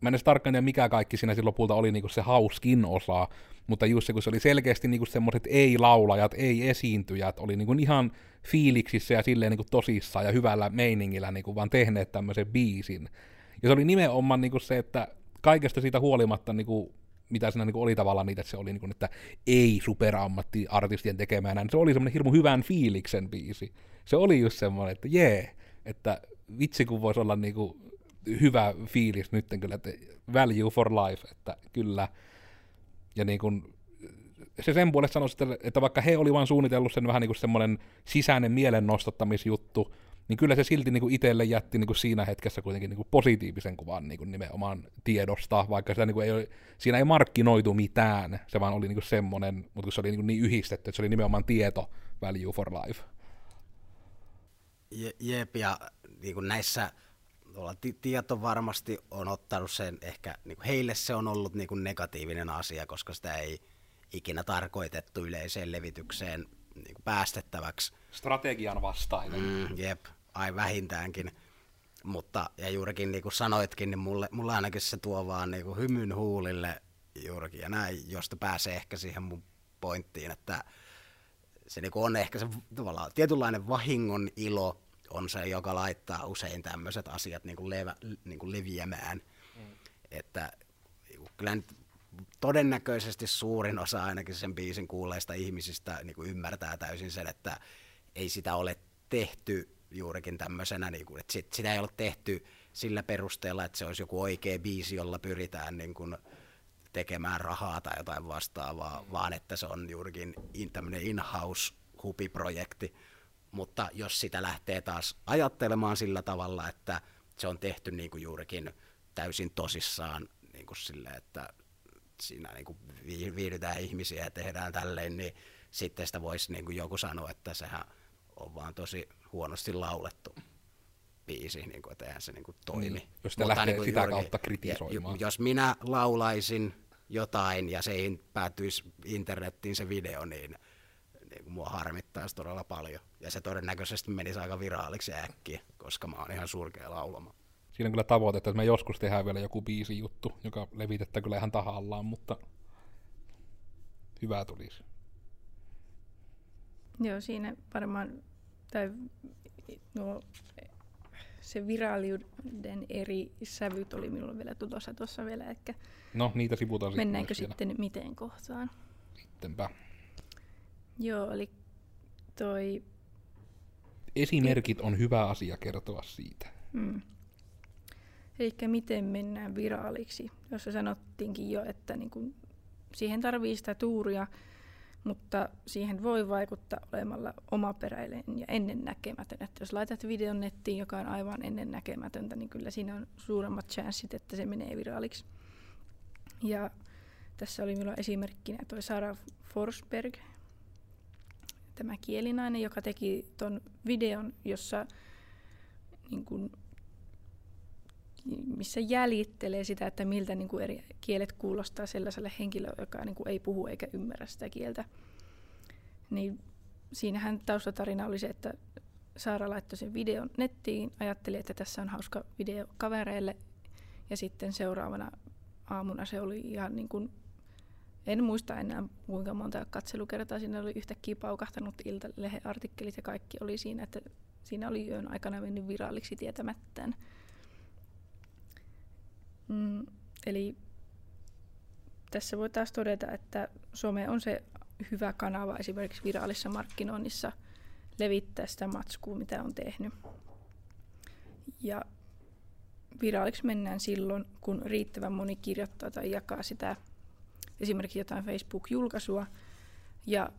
mä en edes tarkkaan tiedä, mikä kaikki siinä lopulta oli niin kuin se hauskin osa, mutta just se, kun se oli selkeästi niin kuin semmoiset ei-laulajat, ei-esiintyjät, oli niin kuin ihan fiiliksissä ja silleen niin kuin tosissaan ja hyvällä meiningillä niin kuin vaan tehneet tämmöisen biisin. Ja se oli nimenomaan niin kuin se, että kaikesta siitä huolimatta, niin kuin, mitä siinä niin kuin oli tavallaan niitä, että se oli niin kuin, että ei superammattiartistien tekemään, niin se oli semmoinen hirmu hyvän fiiliksen biisi. Se oli just semmoinen, että jee, että vitsi kun voisi olla niin kuin hyvä fiilis nyt kyllä, että value for life, että kyllä. Ja niin kuin, se sen puolesta sanoisi, että, että vaikka he oli vain suunnitellut sen vähän niin kuin semmoinen sisäinen mielennostattamisjuttu, niin kyllä se silti niin kuin itselle jätti niin kuin siinä hetkessä kuitenkin niin kuin positiivisen kuvan niin kuin nimenomaan tiedosta, vaikka sitä niin kuin ei ole, siinä ei markkinoitu mitään, se vaan oli niin kuin semmoinen, mutta kun se oli niin, kuin niin yhdistetty, että se oli nimenomaan tieto value for life. Je, jep, ja niin kuin näissä tuolla tieto varmasti on ottanut sen, ehkä niin kuin heille se on ollut niin kuin negatiivinen asia, koska sitä ei ikinä tarkoitettu yleiseen levitykseen niin kuin päästettäväksi. Strategian vastainen. Mm, jep, ai vähintäänkin. Mutta, ja juurikin niin kuin sanoitkin, niin mulle, mulle ainakin se tuo vaan niin kuin hymyn huulille juurikin, ja näin, josta pääsee ehkä siihen mun pointtiin, että se niin kuin on ehkä se tavallaan tietynlainen vahingon ilo on se, joka laittaa usein tämmöiset asiat niin kuin levä, niin kuin leviämään. Mm. Että niinku kyllä nyt todennäköisesti suurin osa ainakin sen biisin kuulleista ihmisistä niin kuin ymmärtää täysin sen, että ei sitä ole tehty juurikin tämmöisenä, niin kuin, että sit, sitä ei ole tehty sillä perusteella, että se olisi joku oikea biisi, jolla pyritään niin kuin, tekemään rahaa tai jotain vastaavaa, vaan että se on juurikin in, tämmöinen in-house hupiprojekti. Mutta jos sitä lähtee taas ajattelemaan sillä tavalla, että se on tehty niin kuin juurikin täysin tosissaan niin kuin sille, että siinä niin kuin viihdytään ihmisiä ja tehdään tälleen, niin sitten sitä voisi niin kuin joku sanoa, että sehän on vaan tosi huonosti laulettu biisi, niin kuin, että eihän se niin kuin toimi. Niin, jos sitä lähtee niin kuin sitä juurikin, kautta kritisoimaan. Jos minä laulaisin jotain ja se päätyisi internettiin se video, niin, niin kuin mua harmittaisi todella paljon. Ja se todennäköisesti menisi aika viraaliksi äkkiä, koska mä oon ihan surkea laulama. Siinä on kyllä tavoite, että me joskus tehdään vielä joku biisi juttu, joka levitetään kyllä ihan tahallaan, mutta hyvää tulisi. Joo, siinä varmaan, tai no, se viraaliuden eri sävyt oli minulla vielä tulossa tuossa vielä, ehkä No, niitä sivutaan sitten. Mennäänkö sitten vielä. miten kohtaan? Sittenpä. Joo, eli toi... Esimerkit on hyvä asia kertoa siitä. Mm. Eli miten mennään viraaliksi, jossa sanottiinkin jo, että niin kun siihen tarvii sitä tuuria, mutta siihen voi vaikuttaa olemalla omaperäinen ja ennennäkemätön. Että jos laitat videon nettiin, joka on aivan ennennäkemätöntä, niin kyllä siinä on suuremmat chanssit, että se menee viraaliksi. Ja tässä oli minulla esimerkkinä tuo Sara Forsberg, tämä kielinainen, joka teki tuon videon, jossa niin kun, missä jäljittelee sitä, että miltä niin kuin eri kielet kuulostaa sellaiselle henkilölle, joka niin kuin ei puhu eikä ymmärrä sitä kieltä. Niin siinähän taustatarina oli se, että Saara laittoi sen videon nettiin, ajatteli, että tässä on hauska video kavereille, ja sitten seuraavana aamuna se oli ihan niin kuin, en muista enää kuinka monta katselukertaa siinä oli yhtäkkiä paukahtanut iltalehen artikkelit ja kaikki oli siinä, että siinä oli yön aikana mennyt viralliksi tietämättään. Mm, eli tässä voi taas todeta, että some on se hyvä kanava esimerkiksi virallisessa markkinoinnissa levittää sitä matskua, mitä on tehnyt. Ja viraaliksi mennään silloin, kun riittävän moni kirjoittaa tai jakaa sitä esimerkiksi jotain Facebook-julkaisua ja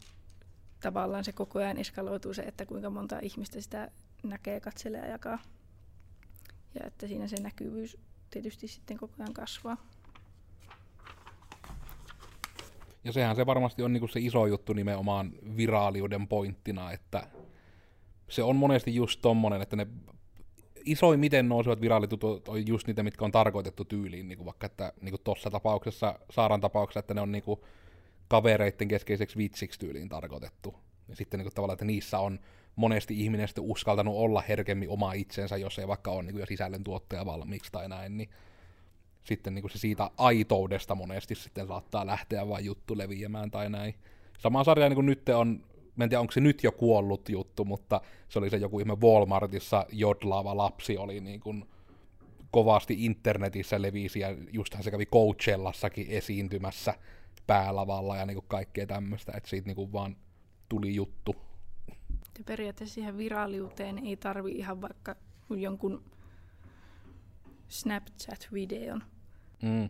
tavallaan se koko ajan eskaloituu se, että kuinka monta ihmistä sitä näkee, katselee ja jakaa. Ja että siinä se näkyvyys tietysti sitten koko ajan kasvaa. Ja sehän se varmasti on niinku se iso juttu nimenomaan viraaliuden pointtina, että se on monesti just tommonen, että ne isoin miten nousevat viraalit on just niitä, mitkä on tarkoitettu tyyliin, niin kuin vaikka että niin kuin tuossa tapauksessa, Saaran tapauksessa, että ne on niin kuin kavereiden keskeiseksi vitsiksi tyyliin tarkoitettu. Ja sitten niin kuin tavallaan, että niissä on monesti ihminen sitten uskaltanut olla herkemmin oma itsensä, jos ei vaikka ole niin kuin jo sisällöntuottaja valmiiksi tai näin, niin sitten niin kuin se siitä aitoudesta monesti sitten saattaa lähteä vain juttu leviämään tai näin. Sama sarja niin kuin nyt on mä en tiedä onko se nyt jo kuollut juttu, mutta se oli se joku ihme Walmartissa jodlaava lapsi oli niin kuin kovasti internetissä levisi ja justhan se kävi Coachellassakin esiintymässä päälavalla ja niin kuin kaikkea tämmöistä, että siitä niin kuin vaan tuli juttu. Ja periaatteessa siihen viraaliuteen ei tarvi ihan vaikka jonkun Snapchat-videon. Mm.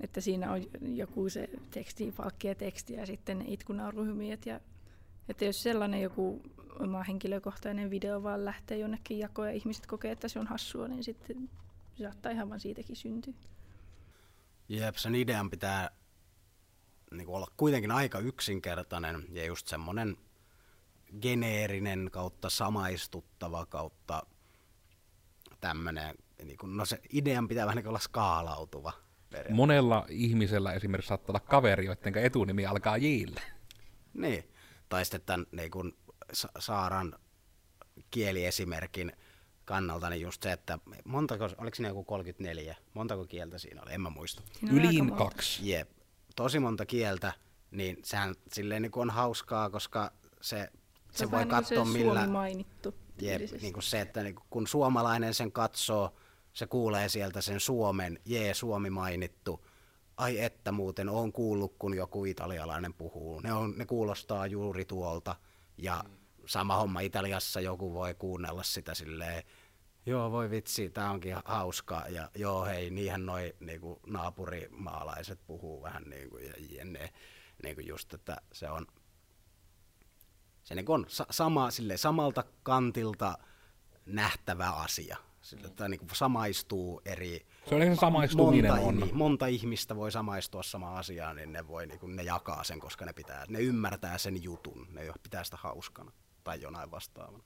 Että siinä on joku se teksti, palkkia tekstiä ja sitten ne itkunauruhymiöt ja että jos sellainen joku oma henkilökohtainen video vaan lähtee jonnekin jakoon ja ihmiset kokee, että se on hassua, niin sitten se saattaa ihan vaan siitäkin syntyä. Jep, sen idean pitää niin olla kuitenkin aika yksinkertainen ja just semmoinen geneerinen kautta samaistuttava kautta tämmöinen, niin kuin, no se idean pitää vähän niin olla skaalautuva. Monella ihmisellä esimerkiksi saattaa olla kaveri, joiden etunimi alkaa Jille. Niin, tai sitten tämän niin kuin Saaran kieliesimerkin kannalta niin just se, että montako, oliko siinä joku 34, montako kieltä siinä oli, en mä muista. Yliin kaksi. Jep, tosi monta kieltä, niin sehän silleen niin kuin on hauskaa, koska se, se, se voi niin katsoa se millä... Suomi mainittu. Jep, niin kuin se, että niin kuin, kun suomalainen sen katsoo, se kuulee sieltä sen Suomen, jee, Suomi mainittu, ai että muuten on kuullut, kun joku italialainen puhuu. Ne, on, ne kuulostaa juuri tuolta, ja mm. sama homma Italiassa joku voi kuunnella sitä silleen, joo voi vitsi, tää onkin hauskaa ja joo hei, niinhän noi niinku, naapurimaalaiset puhuu vähän niinku, ja jenne, niinku just, että se on, se niinku on sa- sama, sille, samalta kantilta nähtävä asia. Sille, että niinku samaistuu eri... Se on se samaistuminen monta, on. Niin, monta ihmistä voi samaistua samaan asiaan, niin ne, voi, niinku, ne jakaa sen, koska ne, pitää, ne ymmärtää sen jutun, ne pitää sitä hauskana tai jonain vastaavana.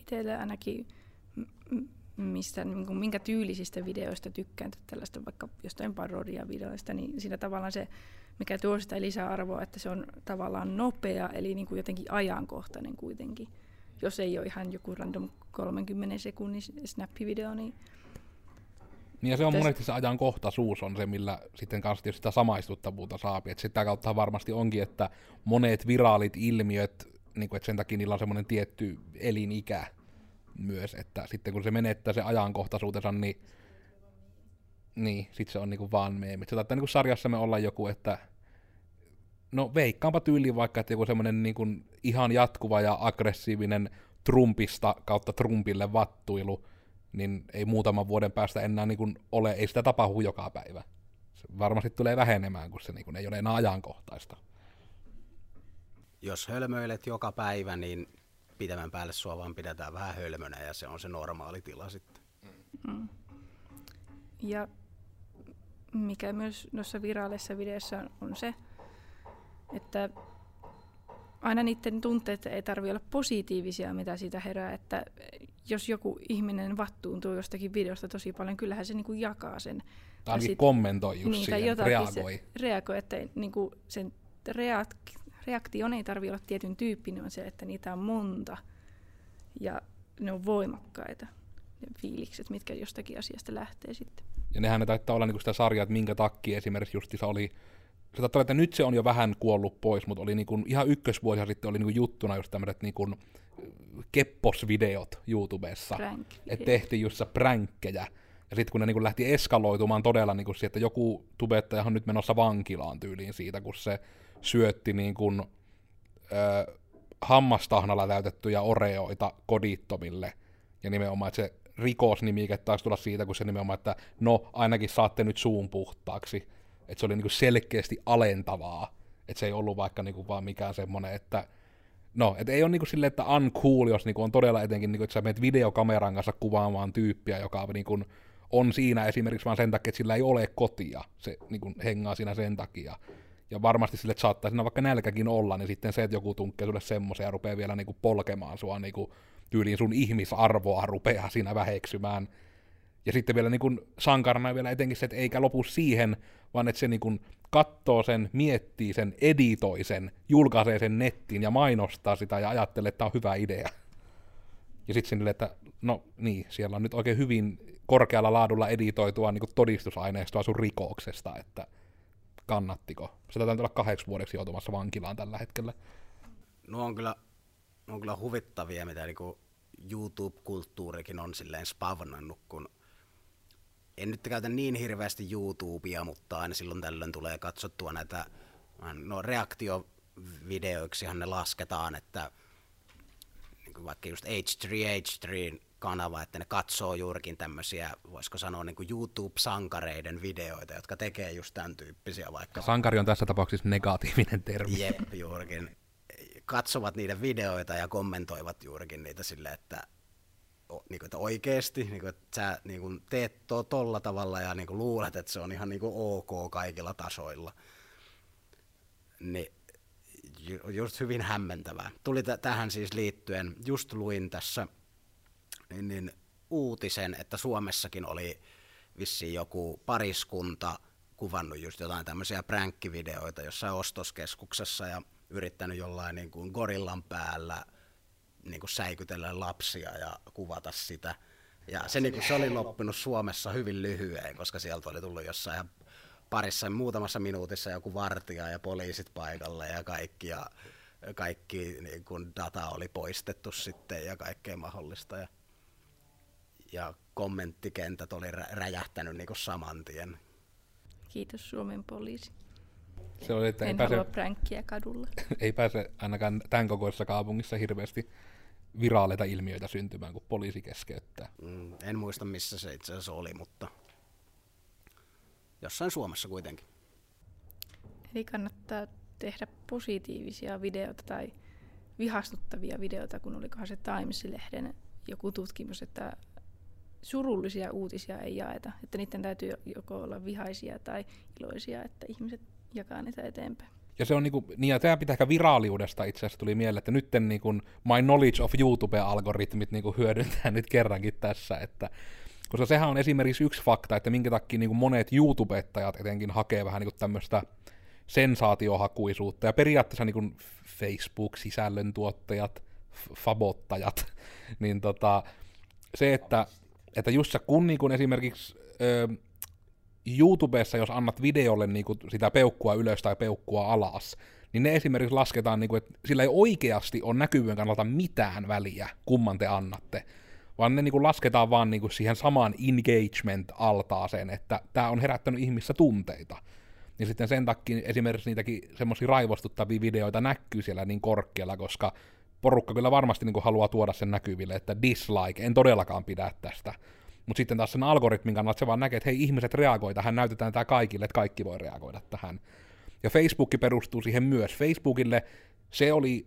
Itselle ainakin, mistä, niin kuin, minkä tyylisistä videoista tykkään, tällaista vaikka jostain parodia-videoista, niin siinä tavallaan se, mikä tuo sitä lisäarvoa, että se on tavallaan nopea, eli niin kuin jotenkin ajankohtainen kuitenkin. Jos ei ole ihan joku random 30 sekunnin snappi-video, niin niin ja se on Täs... monesti se ajankohtaisuus on se, millä sitten kanssa sitä samaistuttavuutta saapi. Et sitä kautta varmasti onkin, että monet viraalit ilmiöt niin kuin, että sen takia niillä on semmoinen tietty elinikä myös, että sitten kun se menettää se ajankohtaisuutensa, niin, niin sitten se on niin kuin vaan meemi. Se taitaa niin kuin sarjassamme olla joku, että no veikkaanpa tyyliin vaikka, että joku semmoinen niin kuin ihan jatkuva ja aggressiivinen Trumpista kautta Trumpille vattuilu, niin ei muutaman vuoden päästä enää niin kuin ole, ei sitä tapahdu joka päivä. Se varmasti tulee vähenemään, kun se niin kuin ei ole enää ajankohtaista jos hölmöilet joka päivä, niin pitemmän päälle sua vaan pidetään vähän hölmönä ja se on se normaali tila sitten. Mm. Ja mikä myös noissa virallisissa videoissa on se, että aina niiden tunteet ei tarvitse olla positiivisia, mitä siitä herää, että jos joku ihminen vattuuntuu jostakin videosta tosi paljon, kyllähän se niinku jakaa sen. Tai sit, kommentoi just niin, siihen, reagoi. Se reagoi, että niinku sen reak- reaktion ei tarvitse olla tietyn tyyppinen, on se, että niitä on monta ja ne on voimakkaita, ne fiilikset, mitkä jostakin asiasta lähtee sitten. Ja nehän ne taittaa olla niinku sitä sarjaa, että minkä takia esimerkiksi justissa oli, se taittaa että nyt se on jo vähän kuollut pois, mutta oli niinku, ihan ykkösvuosia sitten oli niinku juttuna just tämmöiset niinku kepposvideot YouTubessa. Että tehtiin just pränkkejä. Ja sitten kun ne niinku lähti eskaloitumaan todella niinku siihen, että joku tubettaja on nyt menossa vankilaan tyyliin siitä, kun se syötti niin kuin, ö, hammastahnalla täytettyjä oreoita kodittomille. Ja nimenomaan, että se rikosnimike taisi tulla siitä, kun se nimenomaan, että no, ainakin saatte nyt suun puhtaaksi. Että se oli niin kuin selkeästi alentavaa. Että se ei ollut vaikka niin kuin vaan mikään semmoinen, että no, et ei ole niinku silleen, että uncool, jos niinku on todella etenkin, niinku, että sä menet videokameran kanssa kuvaamaan tyyppiä, joka niinku on siinä esimerkiksi vaan sen takia, että sillä ei ole kotia. Se niinku hengaa siinä sen takia ja varmasti sille saattaa siinä vaikka nälkäkin olla, niin sitten se, että joku tunkkee sulle semmoisen ja rupeaa vielä niinku polkemaan sua niinku tyyliin sun ihmisarvoa rupeaa siinä väheksymään. Ja sitten vielä niinku sankarana vielä etenkin se, että eikä lopu siihen, vaan että se niinku katsoo sen, miettii sen, editoi sen, julkaisee sen nettiin ja mainostaa sitä ja ajattelee, että tämä on hyvä idea. Ja sitten sinne, että no niin, siellä on nyt oikein hyvin korkealla laadulla editoitua niin todistusaineistoa sun rikoksesta, että kannattiko? Se täytyy olla kahdeksi vuodeksi joutumassa vankilaan tällä hetkellä. No on kyllä, on kyllä huvittavia, mitä niinku YouTube-kulttuurikin on silleen spavnannut, kun en nyt käytä niin hirveästi YouTubea, mutta aina silloin tällöin tulee katsottua näitä, no reaktiovideoiksihan ne lasketaan, että niin vaikka just H3H3 kanava, että ne katsoo juurikin tämmöisiä, voisiko sanoa niin kuin YouTube-sankareiden videoita, jotka tekee just tämän tyyppisiä vaikka. Sankari on tässä tapauksessa negatiivinen termi. Jep, juurikin. Katsovat niiden videoita ja kommentoivat juurikin niitä sille, että, niin kuin, että oikeasti, niin kuin, että sä niin kuin, teet to, tolla tavalla ja niin kuin, luulet, että se on ihan niin kuin, ok kaikilla tasoilla. Niin ju- just hyvin hämmentävää. Tuli t- tähän siis liittyen, just luin tässä niin, niin uutisen, että Suomessakin oli vissiin joku pariskunta kuvannut just jotain tämmöisiä pränkkivideoita jossain ostoskeskuksessa ja yrittänyt jollain niin kuin gorillan päällä niin kuin säikytellä lapsia ja kuvata sitä. Ja se, niin kuin, se oli loppunut Suomessa hyvin lyhyen, koska sieltä oli tullut jossain parissa muutamassa minuutissa joku vartija ja poliisit paikalle ja kaikki, ja kaikki niin kuin data oli poistettu sitten ja kaikkea mahdollista. Ja, ja kommenttikentät oli rä- räjähtänyt niin kuin saman tien. Kiitos Suomen poliisi. Se oli, että ei En pääse, halua pränkkiä kadulla. ei pääse ainakaan tämän kokoisessa kaupungissa hirveästi viraaleita ilmiöitä syntymään, kun poliisi keskeyttää. Mm, en muista missä se itse asiassa oli, mutta jossain Suomessa kuitenkin. Eli kannattaa tehdä positiivisia videoita tai vihastuttavia videoita, kun olikohan se Times-lehden joku tutkimus, että surullisia uutisia ei jaeta. Että niiden täytyy joko olla vihaisia tai iloisia, että ihmiset jakaa niitä eteenpäin. Ja se on niinku, niin ja tämä pitää ehkä viraaliudesta itse asiassa tuli mieleen, että nyt niinku my knowledge of YouTube-algoritmit niinku hyödyntää nyt kerrankin tässä, että koska sehän on esimerkiksi yksi fakta, että minkä takia niinku monet YouTubettajat etenkin hakee vähän niinku tämmöistä sensaatiohakuisuutta, ja periaatteessa niinku Facebook-sisällön tuottajat, fabottajat, niin tota, se, että, että just kun niinku esimerkiksi YouTubessa, jos annat videolle niinku sitä peukkua ylös tai peukkua alas, niin ne esimerkiksi lasketaan, niinku, että sillä ei oikeasti ole näkyvyyden kannalta mitään väliä, kumman te annatte, vaan ne niinku lasketaan vaan niinku siihen samaan engagement-altaaseen, että tämä on herättänyt ihmissä tunteita. Niin sitten sen takia esimerkiksi niitäkin semmoisia raivostuttavia videoita näkyy siellä niin korkealla, koska porukka kyllä varmasti niin haluaa tuoda sen näkyville, että dislike, en todellakaan pidä tästä. Mutta sitten taas sen algoritmin kannalta se vaan näkee, että hei ihmiset reagoi tähän, näytetään tämä kaikille, että kaikki voi reagoida tähän. Ja Facebook perustuu siihen myös. Facebookille se oli,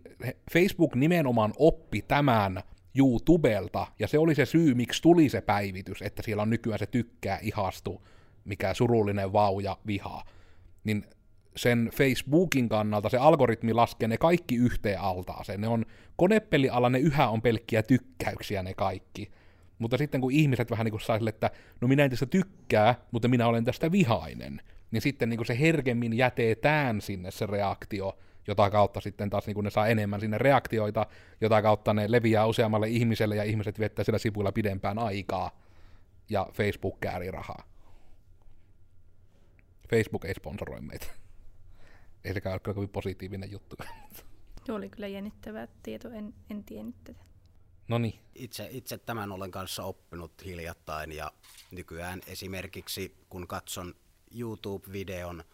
Facebook nimenomaan oppi tämän YouTubelta, ja se oli se syy, miksi tuli se päivitys, että siellä on nykyään se tykkää, ihastu, mikä surullinen vau ja viha. Niin sen Facebookin kannalta se algoritmi laskee ne kaikki yhteen altaaseen. Ne on konepeliala, ne yhä on pelkkiä tykkäyksiä ne kaikki. Mutta sitten kun ihmiset vähän niin kuin saa sille, että no minä en tästä tykkää, mutta minä olen tästä vihainen, niin sitten niin kuin se herkemmin jätetään sinne se reaktio, jota kautta sitten taas niin kuin ne saa enemmän sinne reaktioita, jota kautta ne leviää useammalle ihmiselle ja ihmiset viettää sillä sivuilla pidempään aikaa ja Facebook kääri rahaa. Facebook ei sponsoroi meitä. Ei sekään ole kovin positiivinen juttu. Tuo oli kyllä jännittävä tieto, en, en tiennyt tätä. No niin, Itse, itse tämän olen kanssa oppinut hiljattain ja nykyään esimerkiksi kun katson YouTube-videon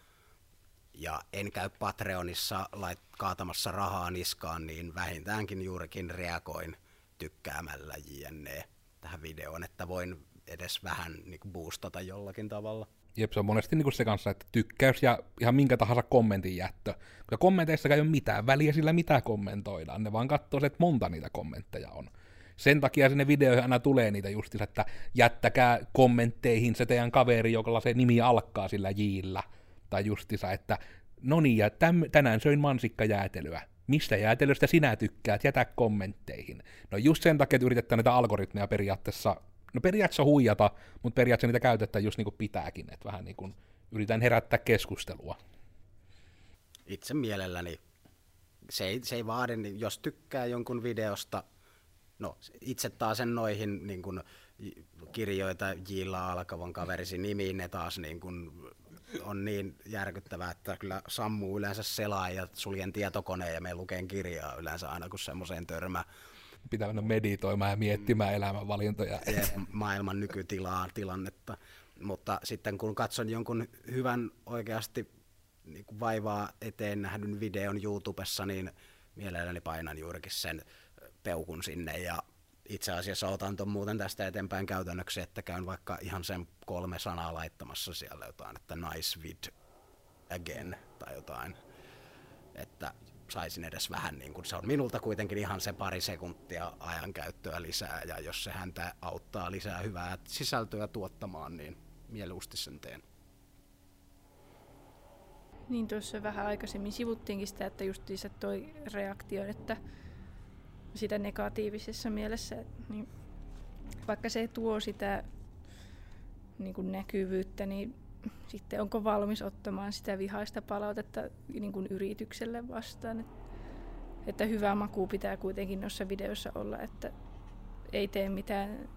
ja en käy Patreonissa lait, kaatamassa rahaa niskaan, niin vähintäänkin juurikin reagoin tykkäämällä jne. tähän videoon, että voin edes vähän niin kuin boostata jollakin tavalla. Jep, se on monesti niin se kanssa, että tykkäys ja ihan minkä tahansa kommentin jättö. Koska kommenteissa ei ole mitään väliä sillä, mitä kommentoidaan. Ne vaan katsoo, että monta niitä kommentteja on. Sen takia sinne videoihin aina tulee niitä justiinsa, että jättäkää kommentteihin se teidän kaveri, jolla se nimi alkaa sillä jillä. Tai justiinsa, että no niin, ja täm, tänään söin mansikkajäätelyä. Mistä jäätelöstä sinä tykkäät? Jätä kommentteihin. No just sen takia, että yritetään näitä algoritmeja periaatteessa no periaatteessa huijata, mutta periaatteessa niitä käytetään just niin kuin pitääkin, että vähän niin kuin yritän herättää keskustelua. Itse mielelläni se ei, se ei vaadi, niin jos tykkää jonkun videosta, no itse taas sen noihin niin kun, kirjoita Jilla alkavan kaverisi nimiin, ne taas niin kun, on niin järkyttävää, että kyllä sammuu yleensä selaa ja suljen tietokoneen ja me lukeen kirjaa yleensä aina kun semmoiseen törmää. Pitää mennä meditoimaan ja miettimään elämänvalintoja. Jep, maailman nykytilaa, tilannetta. Mutta sitten kun katson jonkun hyvän oikeasti niin vaivaa eteen nähdyn videon YouTubessa, niin mielelläni painan juurikin sen peukun sinne ja itse asiassa otan ton muuten tästä eteenpäin käytännöksi, että käyn vaikka ihan sen kolme sanaa laittamassa siellä jotain, että nice vid again tai jotain, että saisin edes vähän, niin kuin se on minulta kuitenkin ihan se pari sekuntia ajankäyttöä lisää, ja jos se häntä auttaa lisää hyvää sisältöä tuottamaan, niin mieluusti sen teen. Niin tuossa vähän aikaisemmin sivuttiinkin sitä, että justiinsa toi reaktio, että sitä negatiivisessa mielessä, niin vaikka se tuo sitä niin kuin näkyvyyttä, niin sitten onko valmis ottamaan sitä vihaista palautetta niin kuin yritykselle vastaan. Että hyvä maku pitää kuitenkin noissa videoissa olla, että ei tee mitään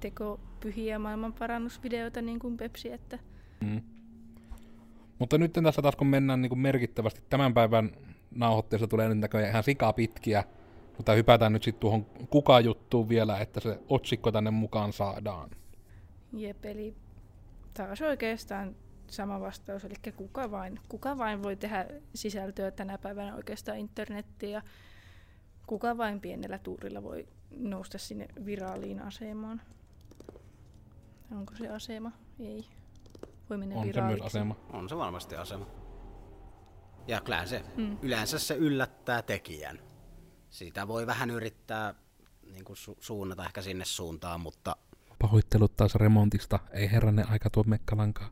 tekopyhiä maailmanparannusvideoita niin kuin Pepsi. Että... Mm. Mutta nyt tässä taas kun mennään niin kuin merkittävästi tämän päivän nauhoitteessa tulee nyt näköjään ihan sikaa pitkiä, mutta hypätään nyt sitten tuohon kuka-juttuun vielä, että se otsikko tänne mukaan saadaan. Jep, eli taas oikeastaan sama vastaus, eli kuka vain, kuka vain voi tehdä sisältöä tänä päivänä oikeastaan internettiin ja kuka vain pienellä tuurilla voi nousta sinne viraaliin asemaan. Onko se asema? Ei. Voi mennä On se myös asema. On se varmasti asema. Ja kyllä se, hmm. yleensä se yllättää tekijän. Siitä voi vähän yrittää niin kuin su- suunnata ehkä sinne suuntaan, mutta... Pahoittelut taas remontista. Ei herranne aika tuo mekkalankaa.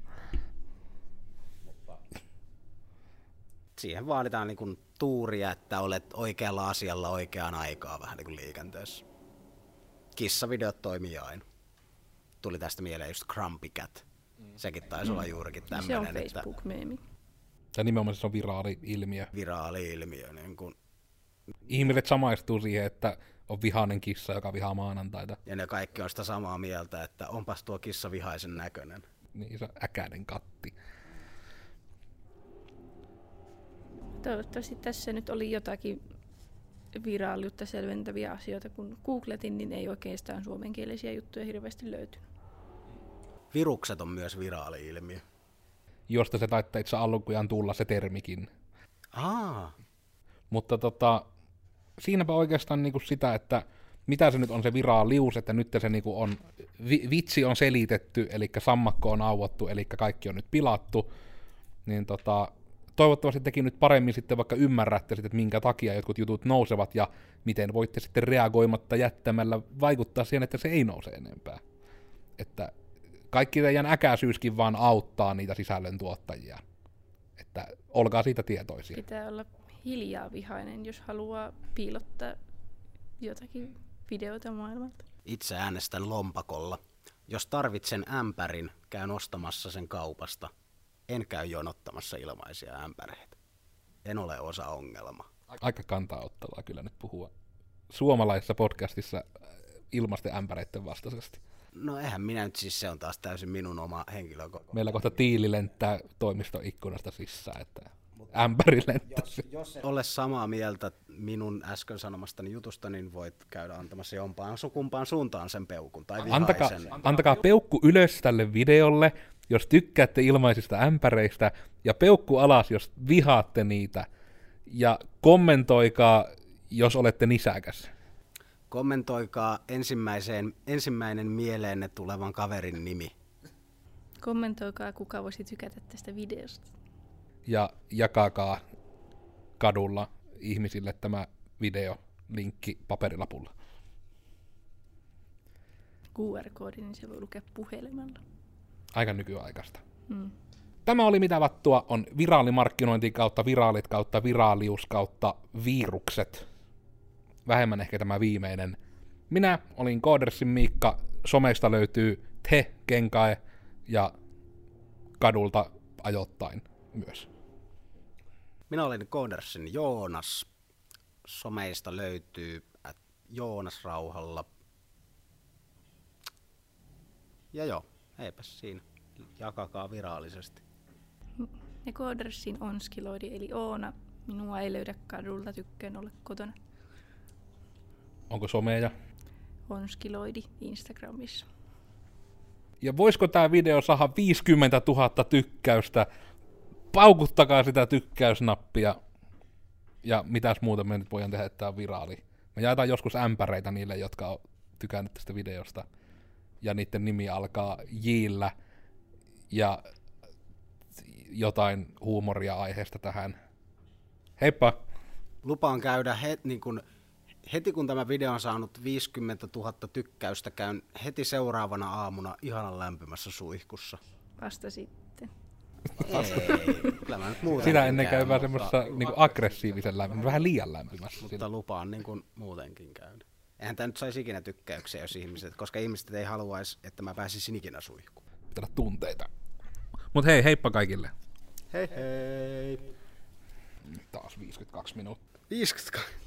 Siihen vaaditaan niin kuin tuuria, että olet oikealla asialla oikeaan aikaan vähän niin kuin liikenteessä. Kissavideot toimii aina. Tuli tästä mieleen just Crumpy Cat. Sekin taisi mm. olla juurikin tämmöinen. Se on Facebook-meemi. Ja nimenomaan se on viraali-ilmiö. Viraali-ilmiö. Niin kun... Ihmiset samaistuu siihen, että on vihainen kissa, joka vihaa maanantaita. Ja ne kaikki on sitä samaa mieltä, että onpas tuo kissa vihaisen näköinen. Niin, se on äkäinen katti. Toivottavasti tässä nyt oli jotakin viraaliutta selventäviä asioita, kun googletin, niin ei oikeastaan suomenkielisiä juttuja hirveästi löytynyt. Virukset on myös viraali-ilmiö. Josta se taittaa itse alkujaan tulla se termikin. Aa. Mutta tota, siinäpä oikeastaan niinku sitä, että mitä se nyt on se viraalius, että nyt se niinku on, vi, vitsi on selitetty, eli sammakko on auottu, eli kaikki on nyt pilattu, niin tota, toivottavasti tekin nyt paremmin sitten vaikka ymmärrätte sitten, että minkä takia jotkut jutut nousevat ja miten voitte sitten reagoimatta jättämällä vaikuttaa siihen, että se ei nouse enempää. Että kaikki teidän äkäisyyskin vaan auttaa niitä sisällön tuottajia. Että olkaa siitä tietoisia. Pitää olla hiljaa vihainen, jos haluaa piilottaa jotakin videoita maailmalta. Itse äänestän lompakolla. Jos tarvitsen ämpärin, käyn ostamassa sen kaupasta. En käy jonottamassa ilmaisia ämpäreitä. En ole osa ongelmaa. Aika kantaa ottavaa kyllä nyt puhua suomalaisessa podcastissa ilmaisten ämpäreiden vastaisesti. No eihän minä nyt siis, se on taas täysin minun oma henkilökoko. Meillä kohta tiili lentää toimistoikkunasta sisään, että ämpäri lentää. Jos, jos ole samaa mieltä minun äsken sanomastani jutusta, niin voit käydä antamassa jompaan sukumpaan suuntaan sen peukun. Tai antakaa, antakaa peukku ylös tälle videolle, jos tykkäätte ilmaisista ämpäreistä, ja peukku alas, jos vihaatte niitä. Ja kommentoikaa, jos olette nisäkäs. Kommentoikaa ensimmäiseen, ensimmäinen mieleenne tulevan kaverin nimi. Kommentoikaa, kuka voisi tykätä tästä videosta. Ja jakakaa kadulla ihmisille tämä video linkki paperilapulla. QR-koodi, niin se voi lukea puhelimella. Aika nykyaikaista. Mm. Tämä oli mitä vattua on viraalimarkkinointi kautta viraalit kautta viraalius kautta virukset vähemmän ehkä tämä viimeinen. Minä olin Koodersin Miikka, somesta löytyy Te Kenkae ja kadulta ajoittain myös. Minä olen Koodersin Joonas. Someista löytyy Joonas Rauhalla. Ja joo, eipä siinä. Jakakaa virallisesti. Ja Koodersin onskiloidi, eli Oona. Minua ei löydä kadulta, tykkään olla kotona. Onko someja? Onskiloidi Instagramissa. Ja voisiko tämä video saada 50 000 tykkäystä? Paukuttakaa sitä tykkäysnappia. Ja mitäs muuta me nyt voidaan tehdä, että tämä on viraali. Me jaetaan joskus ämpäreitä niille, jotka on tykännyt tästä videosta. Ja niiden nimi alkaa Jillä. Ja jotain huumoria aiheesta tähän. Heippa! Lupaan käydä he, niin kun heti kun tämä video on saanut 50 000 tykkäystä, käyn heti seuraavana aamuna ihanan lämpimässä suihkussa. Vasta sitten. Ei, kyllä mä nyt muutenkin Sitä ennen käyn, käy vähän semmoisessa niinku aggressiivisen lämpimä, vähän liian lämpimässä. Mutta lupaan niin kuin muutenkin käydä. Eihän tämä nyt saisi ikinä tykkäyksiä, jos ihmiset, koska ihmiset ei haluaisi, että mä pääsisin ikinä suihkuun. Pitää tunteita. Mut hei, heippa kaikille. Hei hei! Taas 52 minuuttia. 52.